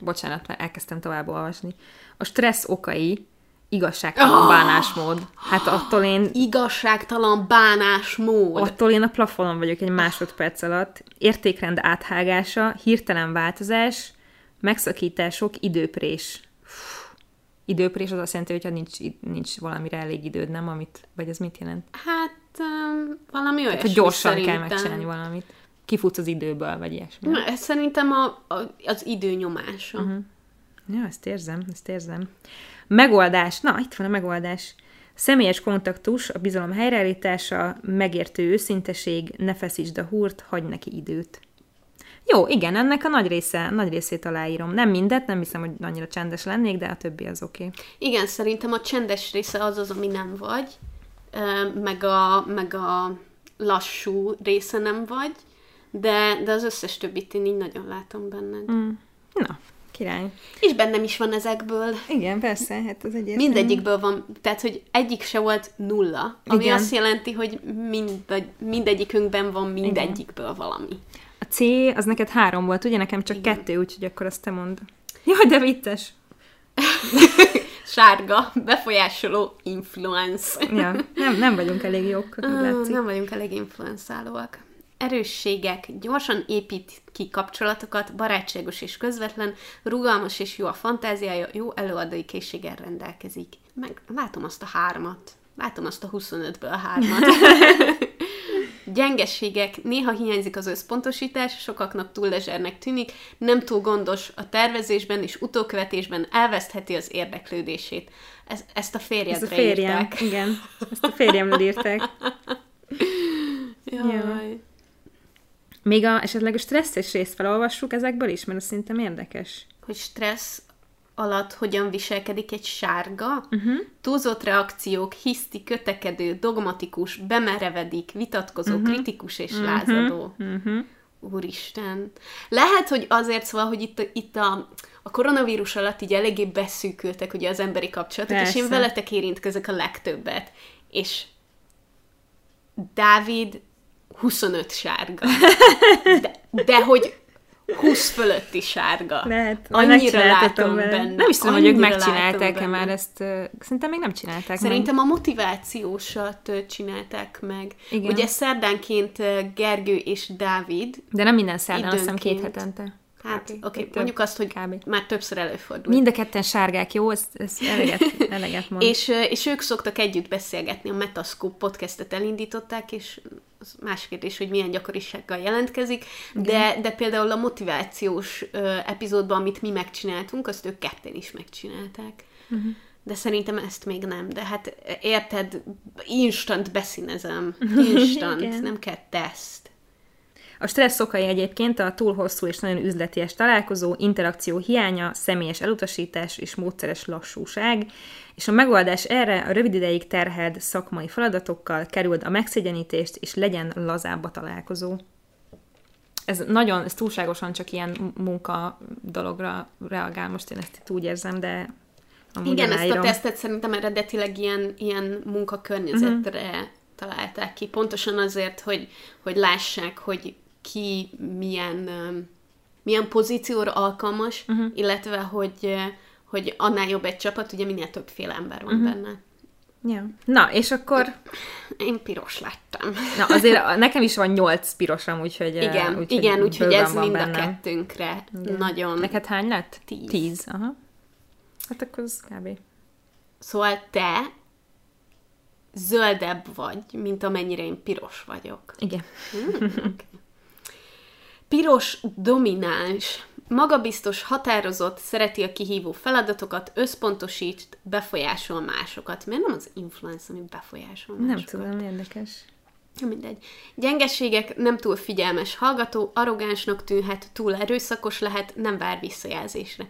bocsánat, mert elkezdtem tovább olvasni. A stressz okai, igazságtalan Oh! bánásmód. Hát attól én, igazságtalan bánásmód. attól én a plafonon vagyok egy másodperc alatt. Értékrend áthágása, hirtelen változás, megszakítások, időprés. Fú. Időprés az azt jelenti, hogyha nincs, nincs valamire elég időd, nem? Amit, vagy ez mit jelent? Hát um, valami olyasmi Tehát, gyorsan szerintem. kell megcsinálni valamit. Kifutsz az időből, vagy ilyesmi. Na, ez szerintem a, a, az idő nyomása. Mhm. Uh-huh. Ja, ezt érzem, ezt érzem. Megoldás. Na, itt van a megoldás. Személyes kontaktus, a bizalom helyreállítása, megértő őszinteség, ne feszítsd a húrt, hagyj neki időt. Jó, igen, ennek a nagy része, nagy részét aláírom. Nem mindet, nem hiszem, hogy annyira csendes lennék, de a többi az oké. Okay. Igen, szerintem a csendes része az az, ami nem vagy, meg a, meg a lassú része nem vagy, de, de az összes többit én így nagyon látom benned. Mm. Na, király. És bennem is van ezekből. Igen, persze, hát az egyértelmű. Mindegyikből van, tehát, hogy egyik se volt nulla, ami Igen. azt jelenti, hogy mind, mindegyikünkben van mindegyikből valami. A C, az neked három volt, ugye? Nekem csak Igen. kettő, úgyhogy akkor azt te mondd. Jaj, de vicces. Sárga, befolyásoló influence. Ja, nem, nem vagyunk elég jók, Ah, látszik. Nem vagyunk elég influenzálóak. Erősségek, gyorsan épít ki kapcsolatokat, barátságos és közvetlen, rugalmas és jó a fantáziája, jó előadói készséggel rendelkezik. Meg látom azt a hármat. Látom azt a 25-ből a hármat. Gyengességek, néha hiányzik az összpontosítás, sokaknak túl lezsernek tűnik, nem túl gondos a tervezésben és utókövetésben elvesztheti az érdeklődését. Ez, ezt a férjedre a férjem, írták. igen. Ezt a férjemről írták. Jaj. Még a, esetleg a stresszes részt felolvassuk ezekből is, mert ez szerintem érdekes. hogy stressz alatt hogyan viselkedik egy sárga, uh-huh. túlzott reakciók, hiszti, kötekedő, dogmatikus, bemerevedik, vitatkozó, uh-huh. kritikus és uh-huh. lázadó. Uh-huh. Úristen. Lehet, hogy azért szóval, hogy itt, itt a, a koronavírus alatt így eléggé beszűkültek ugye az emberi kapcsolatok, és én Persze. veletek érintkezek a legtöbbet. És Dávid 25 sárga. De, de hogy 20 fölötti sárga. Lehet, Annyira látom vele. benne. Nem is tudom, hogy ők megcsinálták-e már ezt. Szerintem még nem csinálták Szerintem a motivációsat csinálták meg. Igen. Ugye szerdánként Gergő és Dávid, meg. De nem minden szerdán, azt hiszem két Időnként. hetente. hát oké, okay, mondjuk azt, hogy Kb. már többször előfordult. Mind a ketten sárgák, jó? Ez, ez eleget, eleget mond. És, és ők szoktak együtt beszélgetni, a Metascope podcastet elindították, és az más kérdés, hogy milyen gyakorisággal jelentkezik, de, de például a motivációs ö, epizódban, amit mi megcsináltunk, azt ők ketten is megcsinálták. Uh-huh. De szerintem ezt még nem. De hát érted, instant beszínezem. Instant, nem kell teszt. A stressz okai egyébként a túl hosszú és nagyon üzleties találkozó, interakció hiánya, személyes elutasítás és módszeres lassúság, és a megoldás erre a rövid ideig terheld szakmai feladatokkal kerüld a megszégyenítést, és legyen lazább a találkozó. ez nagyon, ez túlságosan csak ilyen munka dologra reagál, most én ezt itt úgy érzem, de amúgy Igen, ezt a tesztet szerintem eredetileg ilyen, ilyen munkakörnyezetre uh-huh. találták ki, pontosan azért, hogy, hogy lássák, hogy ki milyen, milyen pozícióra alkalmas, uh-huh. illetve hogy, hogy annál jobb egy csapat, ugye minél többféle ember van uh-huh. benne. Ja. Na, és akkor... Én piros lettem. Na, azért nekem is van nyolc pirosom, úgyhogy... Igen, úgy, igen úgyhogy ez mind bennem. a kettőnkre igen. nagyon... Neked hány lett? Tíz. Tíz, aha. Hát akkor az kb. Szóval te zöldebb vagy, mint amennyire én piros vagyok. Igen. Hmm, okay. Piros domináns, magabiztos, határozott, szereti a kihívó feladatokat, összpontosít, befolyásol másokat. Miért nem az influence, ami befolyásol másokat? Nem tudom, érdekes. Mindegy. Gyengességek, nem túl figyelmes hallgató, arrogánsnak tűnhet, túl erőszakos lehet, nem vár visszajelzésre.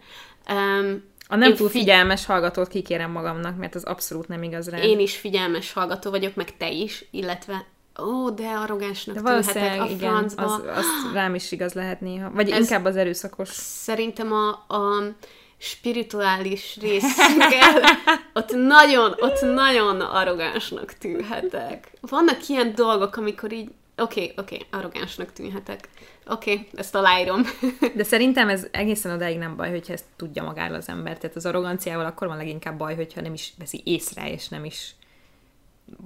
Um, a nem túl figyelmes fi- hallgatót kikérem magamnak, mert az abszolút nem igaz rá. Én is figyelmes hallgató vagyok, meg te is, illetve ó, de arrogánsnak de tűnhetek a igen, francba. Az, az rám is igaz lehet néha. Vagy Ez inkább az erőszakos. Szerintem a, a spirituális részünkkel ott nagyon, ott nagyon arrogánsnak tűnhetek. Vannak ilyen dolgok, amikor így Oké, okay, oké, okay, arrogánsnak tűnhetek. Oké, okay, ezt aláírom. De szerintem ez egészen odáig nem baj, hogyha ezt tudja magáról az ember. Tehát az arroganciával akkor van leginkább baj, hogyha nem is veszi észre, és nem is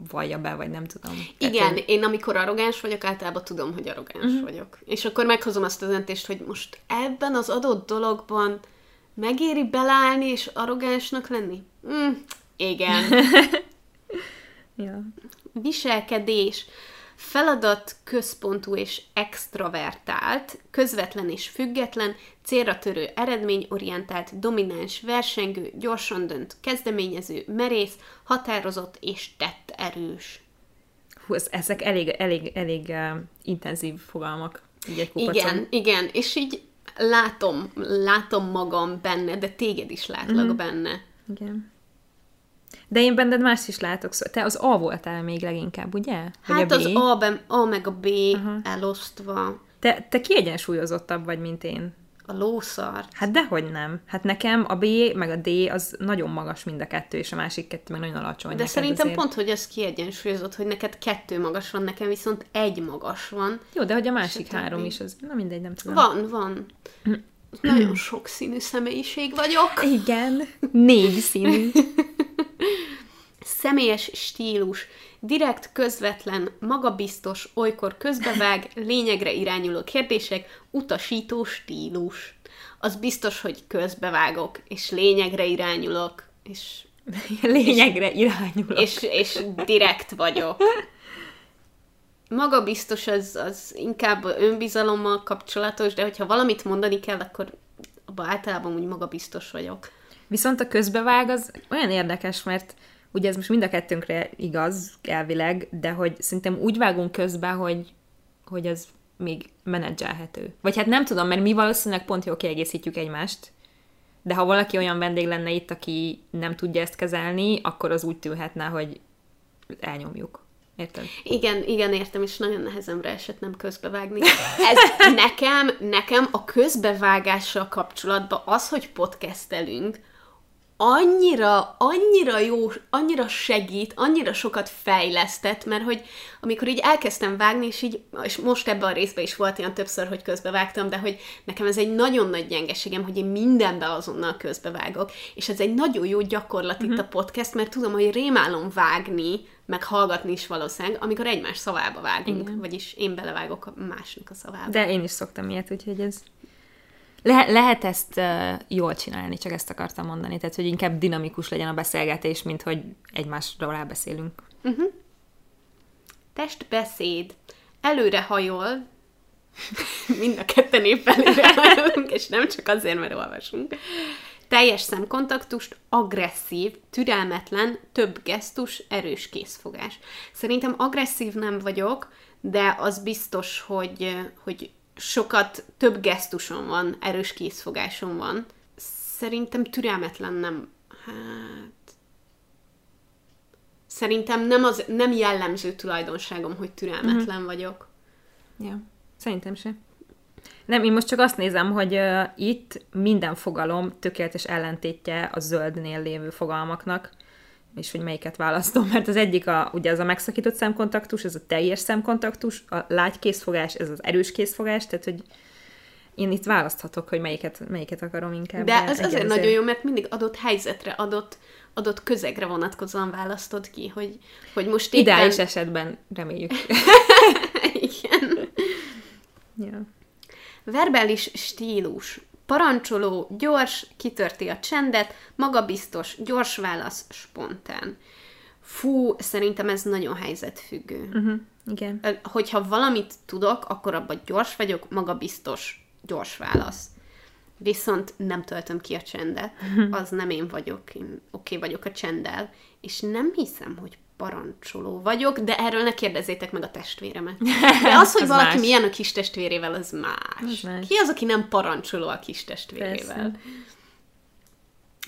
vallja be, vagy nem tudom. Igen, Tehát, én amikor arrogáns vagyok, általában tudom, hogy arrogáns uh-huh. vagyok. És akkor meghozom azt a döntést, hogy most ebben az adott dologban megéri belállni és arrogánsnak lenni? Mm, igen. ja. Viselkedés feladat központú és extravertált, közvetlen és független, célra törő, eredményorientált, domináns, versengő, gyorsan dönt, kezdeményező, merész, határozott és tett erős. Hú, ez, ezek elég, elég, elég uh, intenzív fogalmak. Így egy igen, igen, és így látom, látom magam benne, de téged is látlak mm-hmm. benne. Igen. De én benned más is látok, szóval te az A voltál még leginkább, ugye? Vagy hát a B? az A, ben, A meg a B uh-huh. elosztva. Te, te kiegyensúlyozottabb vagy, mint én. A lószar. Hát dehogy nem. Hát nekem a B meg a D az nagyon magas mind a kettő, és a másik kettő meg nagyon alacsony. De szerintem azért. pont, hogy ez kiegyensúlyozott, hogy neked kettő magas van, nekem viszont egy magas van. Jó, de hogy a másik három is, az na mindegy, nem tudom. Van, van. Nagyon sok színű személyiség vagyok. Igen, négy színű. Személyes stílus, direkt, közvetlen, magabiztos, olykor közbevág, lényegre irányuló kérdések, utasító stílus. Az biztos, hogy közbevágok, és lényegre irányulok, és... lényegre irányulok. És, és direkt vagyok. Magabiztos az, az inkább önbizalommal kapcsolatos, de hogyha valamit mondani kell, akkor abban általában úgy magabiztos vagyok. Viszont a közbevág az olyan érdekes, mert ugye ez most mind a kettőnkre igaz, elvileg, de hogy szerintem úgy vágunk közbe, hogy, hogy az még menedzselhető. Vagy hát nem tudom, mert mi valószínűleg pont jól kiegészítjük egymást, de ha valaki olyan vendég lenne itt, aki nem tudja ezt kezelni, akkor az úgy tűnhetne, hogy elnyomjuk. Érted? Igen, igen, értem, és nagyon nehezemre esett nem közbevágni. Ez nekem, nekem a közbevágással kapcsolatban az, hogy podcastelünk, annyira, annyira jó, annyira segít, annyira sokat fejlesztett, mert hogy amikor így elkezdtem vágni, és így, és most ebben a részben is volt ilyen többször, hogy közbevágtam, de hogy nekem ez egy nagyon nagy gyengeségem, hogy én mindenbe azonnal közbevágok, és ez egy nagyon jó gyakorlat uh-huh. itt mhm. a podcast, mert tudom, hogy rémálom vágni, meg hallgatni is valószínűleg, amikor egymás szavába vágunk, Igen. vagyis én belevágok a másnak a szavába. De én is szoktam ilyet, úgyhogy ez le- lehet ezt uh, jól csinálni, csak ezt akartam mondani. Tehát, hogy inkább dinamikus legyen a beszélgetés, mint hogy egymásra rábeszélünk. Uh-huh. Testbeszéd. Előre hajol. Mind a ketten épp előre hajolunk, és nem csak azért, mert olvasunk. Teljes szemkontaktust, agresszív, türelmetlen, több gesztus, erős készfogás. Szerintem agresszív nem vagyok, de az biztos, hogy, hogy sokat több gesztusom van, erős készfogásom van. Szerintem türelmetlen nem. Hát... Szerintem nem, az, nem jellemző tulajdonságom, hogy türelmetlen uh-huh. vagyok. Ja, szerintem se. Nem, én most csak azt nézem, hogy uh, itt minden fogalom tökéletes ellentétje a zöldnél lévő fogalmaknak, és hogy melyiket választom, mert az egyik a, ugye az a megszakított szemkontaktus, ez a teljes szemkontaktus, a lágy készfogás, ez az erős készfogás, tehát hogy én itt választhatok, hogy melyiket, melyiket akarom inkább. De ez azért nagyon jó, mert mindig adott helyzetre, adott, adott közegre vonatkozóan választod ki, hogy, hogy most éppen... Ideális esetben reméljük. Igen. Ja. Verbális stílus. Parancsoló, gyors, kitörti a csendet, magabiztos, gyors válasz, spontán. Fú, szerintem ez nagyon helyzetfüggő. Uh-huh. Igen. Hogyha valamit tudok, akkor abban gyors vagyok, magabiztos, gyors válasz. Viszont nem töltöm ki a csendet, az nem én vagyok, én oké okay vagyok a csenddel, és nem hiszem, hogy parancsoló vagyok, de erről ne kérdezzétek meg a testvéremet. De az, hogy az valaki más. milyen a kis testvérével, az más. az más. Ki az, aki nem parancsoló a kis testvérével? Persze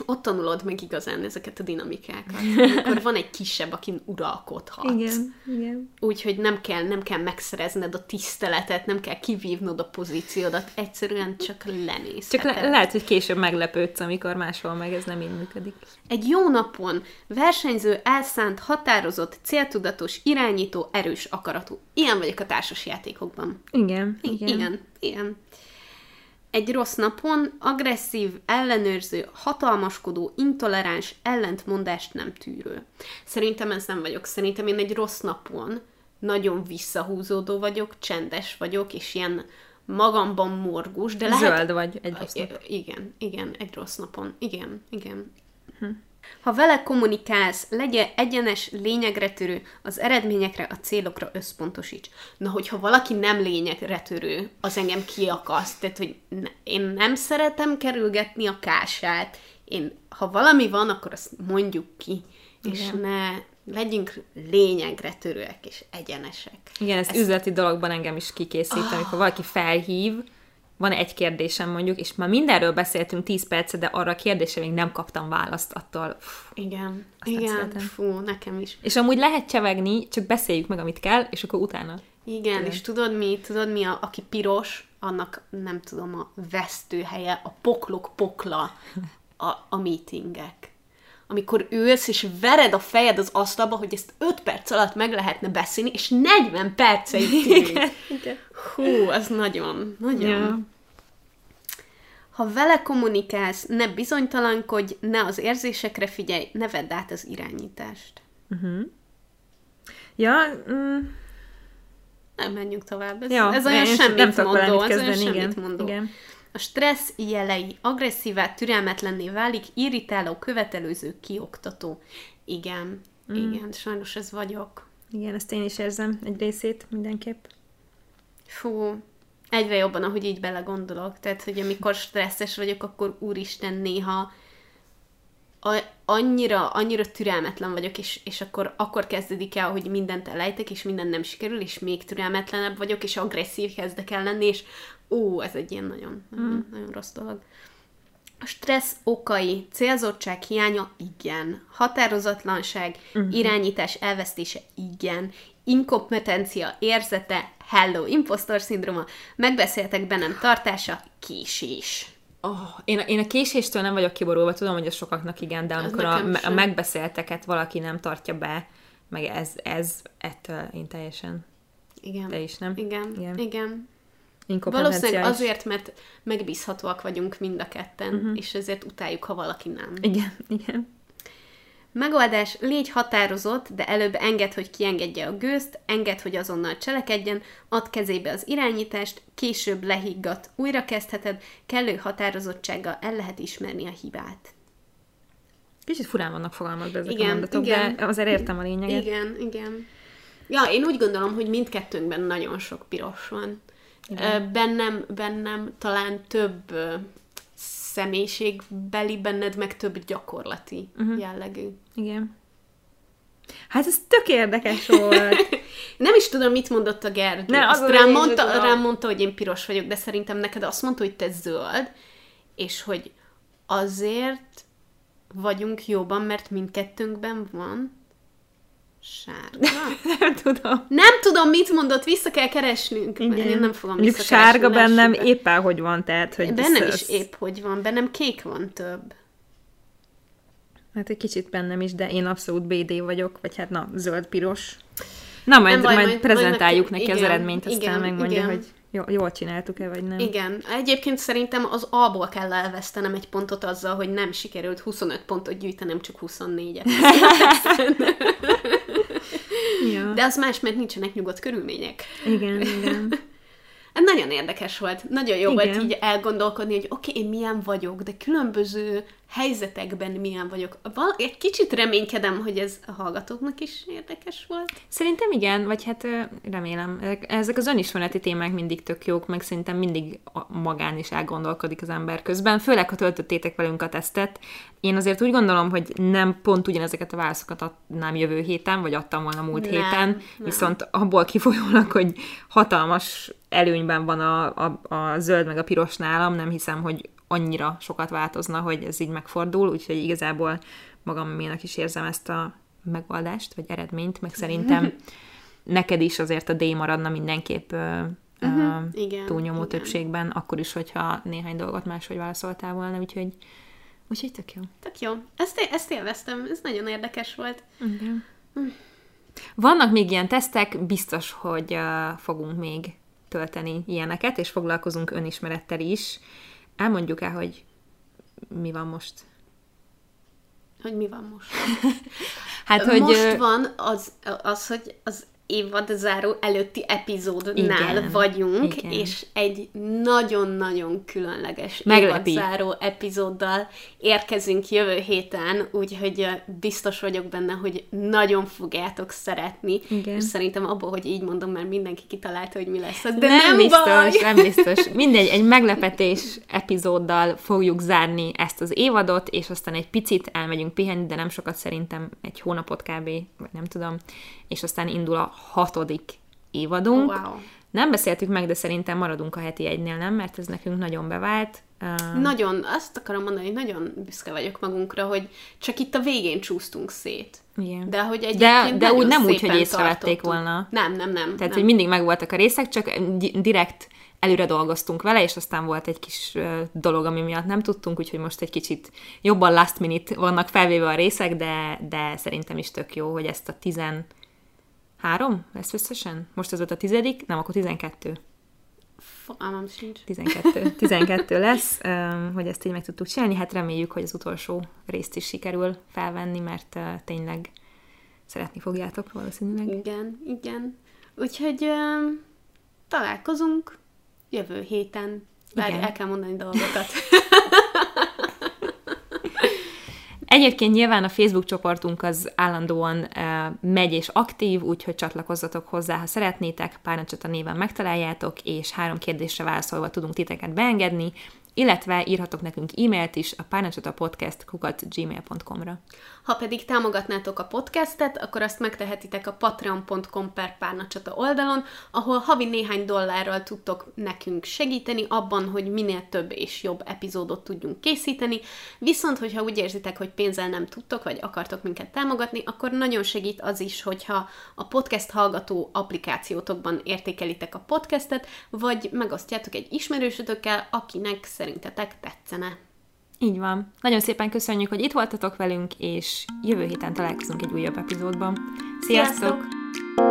ott tanulod meg igazán ezeket a dinamikákat. Akkor van egy kisebb, akin uralkodhatsz. Igen, igen. Úgyhogy nem kell, nem kell megszerezned a tiszteletet, nem kell kivívnod a pozíciódat, egyszerűen csak lenéz. Csak le- lehet, hogy később meglepődsz, amikor máshol meg ez nem így működik. Egy jó napon versenyző, elszánt, határozott, céltudatos, irányító, erős akaratú. Ilyen vagyok a társasjátékokban. Igen, igen. Igen, igen egy rossz napon agresszív, ellenőrző, hatalmaskodó, intoleráns, ellentmondást nem tűrő. Szerintem ez nem vagyok. Szerintem én egy rossz napon nagyon visszahúzódó vagyok, csendes vagyok, és ilyen magamban morgus, de lehet... Zöld vagy egy rossz nap. Igen, igen, egy rossz napon. Igen, igen. Hm. Ha vele kommunikálsz, legyen egyenes, lényegre törő, az eredményekre, a célokra összpontosíts. Na, hogyha valaki nem lényegre törő, az engem kiakaszt. Tehát, hogy én nem szeretem kerülgetni a kását. Én, ha valami van, akkor azt mondjuk ki. Igen. És ne legyünk lényegre törőek és egyenesek. Igen, ez Ezt... üzleti dologban engem is kikészít, oh. amikor valaki felhív, van egy kérdésem mondjuk, és már mindenről beszéltünk 10 percet, de arra a kérdésre még nem kaptam választ attól. Pff, igen, igen, fú, nekem is. És amúgy lehet csevegni, csak beszéljük meg, amit kell, és akkor utána. Igen, igen. és tudod mi, tudod mi, a, aki piros, annak nem tudom, a vesztőhelye, a poklok pokla a, a meetingek amikor ülsz, és vered a fejed az asztalba, hogy ezt 5 perc alatt meg lehetne beszélni, és 40 perceig tűnik. Hú, az nagyon, nagyon. Ja. Ha vele kommunikálsz, ne bizonytalankodj, ne az érzésekre figyelj, ne vedd át az irányítást. Uh-huh. Ja, mm. nem menjünk tovább. Ez, ja, ez olyan semmit nem mondó, ez olyan semmit igen, mondó. Igen. A stressz jelei agresszívá, türelmetlenné válik, irritáló, követelőző, kioktató. Igen, mm. igen, sajnos ez vagyok. Igen, ezt én is érzem egy részét mindenképp. Fú, egyre jobban, ahogy így belegondolok. Tehát, hogy amikor stresszes vagyok, akkor úristen néha a, annyira, annyira türelmetlen vagyok, és, és akkor, akkor kezdődik el, hogy mindent elejtek, és minden nem sikerül, és még türelmetlenebb vagyok, és agresszív kezdek el lenni, és ó, ez egy ilyen nagyon, mm. nagyon, nagyon rossz dolog. A stressz okai, célzottság hiánya, igen. Határozatlanság, uh-huh. irányítás elvesztése, igen. Inkompetencia érzete, hello, impostor szindróma, megbeszéltek bennem tartása, késés. Oh, én, én a késéstől nem vagyok kiborulva, tudom, hogy a sokaknak igen, de amikor a, a megbeszélteket valaki nem tartja be, meg ez, ez ettől én teljesen. Igen. Te is, nem? Igen, igen. igen. Valószínűleg azért, mert megbízhatóak vagyunk mind a ketten, uh-huh. és ezért utáljuk, ha valaki nem. Igen, igen. Megoldás, légy határozott, de előbb enged, hogy kiengedje a gőzt, enged, hogy azonnal cselekedjen, add kezébe az irányítást, később lehiggat, újra kezdheted, kellő határozottsággal el lehet ismerni a hibát. Kicsit furán vannak fogalmazva ezek igen, a mondatok, igen. de azért értem a lényeget. Igen, igen. Ja, én úgy gondolom, hogy mindkettőnkben nagyon sok piros van. Igen. Bennem, bennem talán több személyiségbeli, benned meg több gyakorlati uh-huh. jellegű. Igen. Hát ez tök érdekes volt. Nem is tudom, mit mondott a Gergő. Ne, azt rám mondta, rám mondta, hogy én piros vagyok, de szerintem neked azt mondta, hogy te zöld, és hogy azért vagyunk jóban, mert mindkettőnkben van. Sárga? Nem tudom. Nem tudom, mit mondott, vissza kell keresnünk. mert Én nem fogom Mondjuk sárga bennem másokba. éppen hogy van, tehát, hogy... Bennem is épp hogy van, bennem kék van több. Hát egy kicsit bennem is, de én abszolút BD vagyok, vagy hát na, zöld-piros. Na, majd, Nem baj, majd, majd- prezentáljuk majd neki az igen, eredményt, aztán igen, megmondja, igen. hogy jól csináltuk-e, vagy nem. Igen. Egyébként szerintem az A-ból kell elvesztenem egy pontot azzal, hogy nem sikerült 25 pontot gyűjtenem, csak 24-et. Ja. De az más, mert nincsenek nyugodt körülmények. Igen, igen. Ez nagyon érdekes volt. Nagyon jó Igen. volt így elgondolkodni, hogy oké, okay, én milyen vagyok, de különböző helyzetekben milyen vagyok. Val- egy kicsit reménykedem, hogy ez a hallgatóknak is érdekes volt. Szerintem igen, vagy hát remélem. Ezek az önismereti témák mindig tök jók, meg szerintem mindig magán is elgondolkodik az ember közben, főleg, ha töltöttétek velünk a tesztet. Én azért úgy gondolom, hogy nem pont ugyanezeket a válaszokat adnám jövő héten, vagy adtam volna múlt Nem, héten, nem. viszont abból kifolyólag, hogy hatalmas előnyben van a, a, a zöld meg a piros nálam, nem hiszem, hogy annyira sokat változna, hogy ez így megfordul, úgyhogy igazából magaménak is érzem ezt a megoldást, vagy eredményt, meg szerintem neked is azért a D maradna mindenképp uh, uh, Igen, túlnyomó igen. többségben, akkor is, hogyha néhány dolgot máshogy válaszoltál volna, úgyhogy, úgyhogy tök jó. Tök jó. Ezt, ezt élveztem, ez nagyon érdekes volt. Igen. Vannak még ilyen tesztek, biztos, hogy uh, fogunk még tölteni ilyeneket, és foglalkozunk önismerettel is. Elmondjuk el, hogy mi van most. Hogy mi van most? Hát, hogy... most van az, az, hogy az évad záró előtti epizódnál Igen, vagyunk, igen. és egy nagyon-nagyon különleges Meglepi. évadzáró epizóddal érkezünk jövő héten, úgyhogy biztos vagyok benne, hogy nagyon fogjátok szeretni, Igen. és szerintem abból, hogy így mondom, mert mindenki kitalálta, hogy mi lesz az, de nem, nem, biztos, baj! nem biztos. Mindegy, egy meglepetés epizóddal fogjuk zárni ezt az évadot, és aztán egy picit elmegyünk pihenni, de nem sokat szerintem, egy hónapot kb, vagy nem tudom, és aztán indul a hatodik évadunk. Wow. Nem beszéltük meg, de szerintem maradunk a heti egynél, nem? Mert ez nekünk nagyon bevált. Uh, Nagyon, azt akarom mondani, hogy nagyon büszke vagyok magunkra, hogy csak itt a végén csúsztunk szét. igen. De hogy de, egyébként de nagyon úgy nem úgy, hogy észrevették volna. Nem, nem, nem. Tehát, nem. hogy mindig megvoltak a részek, csak di- direkt előre dolgoztunk vele, és aztán volt egy kis dolog, ami miatt nem tudtunk, úgyhogy most egy kicsit jobban last minute vannak felvéve a részek, de, de szerintem is tök jó, hogy ezt a 13 lesz összesen? Most ez volt a tizedik? Nem, akkor 12. Fogalmam sincs. 12, 12 lesz, hogy ezt így meg tudtuk csinálni. Hát reméljük, hogy az utolsó részt is sikerül felvenni, mert tényleg szeretni fogjátok valószínűleg. Igen, igen. Úgyhogy um, találkozunk jövő héten. Várj, el kell mondani dolgokat. Egyébként nyilván a Facebook csoportunk az állandóan uh, megy és aktív, úgyhogy csatlakozzatok hozzá, ha szeretnétek, Párnacsata néven megtaláljátok, és három kérdésre válaszolva tudunk titeket beengedni, illetve írhatok nekünk e-mailt is a párnacsatapodcast.gmail.com-ra. Ha pedig támogatnátok a podcastet, akkor azt megtehetitek a patreon.com per párnacsata oldalon, ahol havi néhány dollárral tudtok nekünk segíteni abban, hogy minél több és jobb epizódot tudjunk készíteni. Viszont, hogyha úgy érzitek, hogy pénzzel nem tudtok, vagy akartok minket támogatni, akkor nagyon segít az is, hogyha a podcast hallgató applikációtokban értékelitek a podcastet, vagy megosztjátok egy ismerősötökkel, akinek szerintetek tetszene. Így van. Nagyon szépen köszönjük, hogy itt voltatok velünk, és jövő héten találkozunk egy újabb epizódban. Sziasztok! Sziasztok!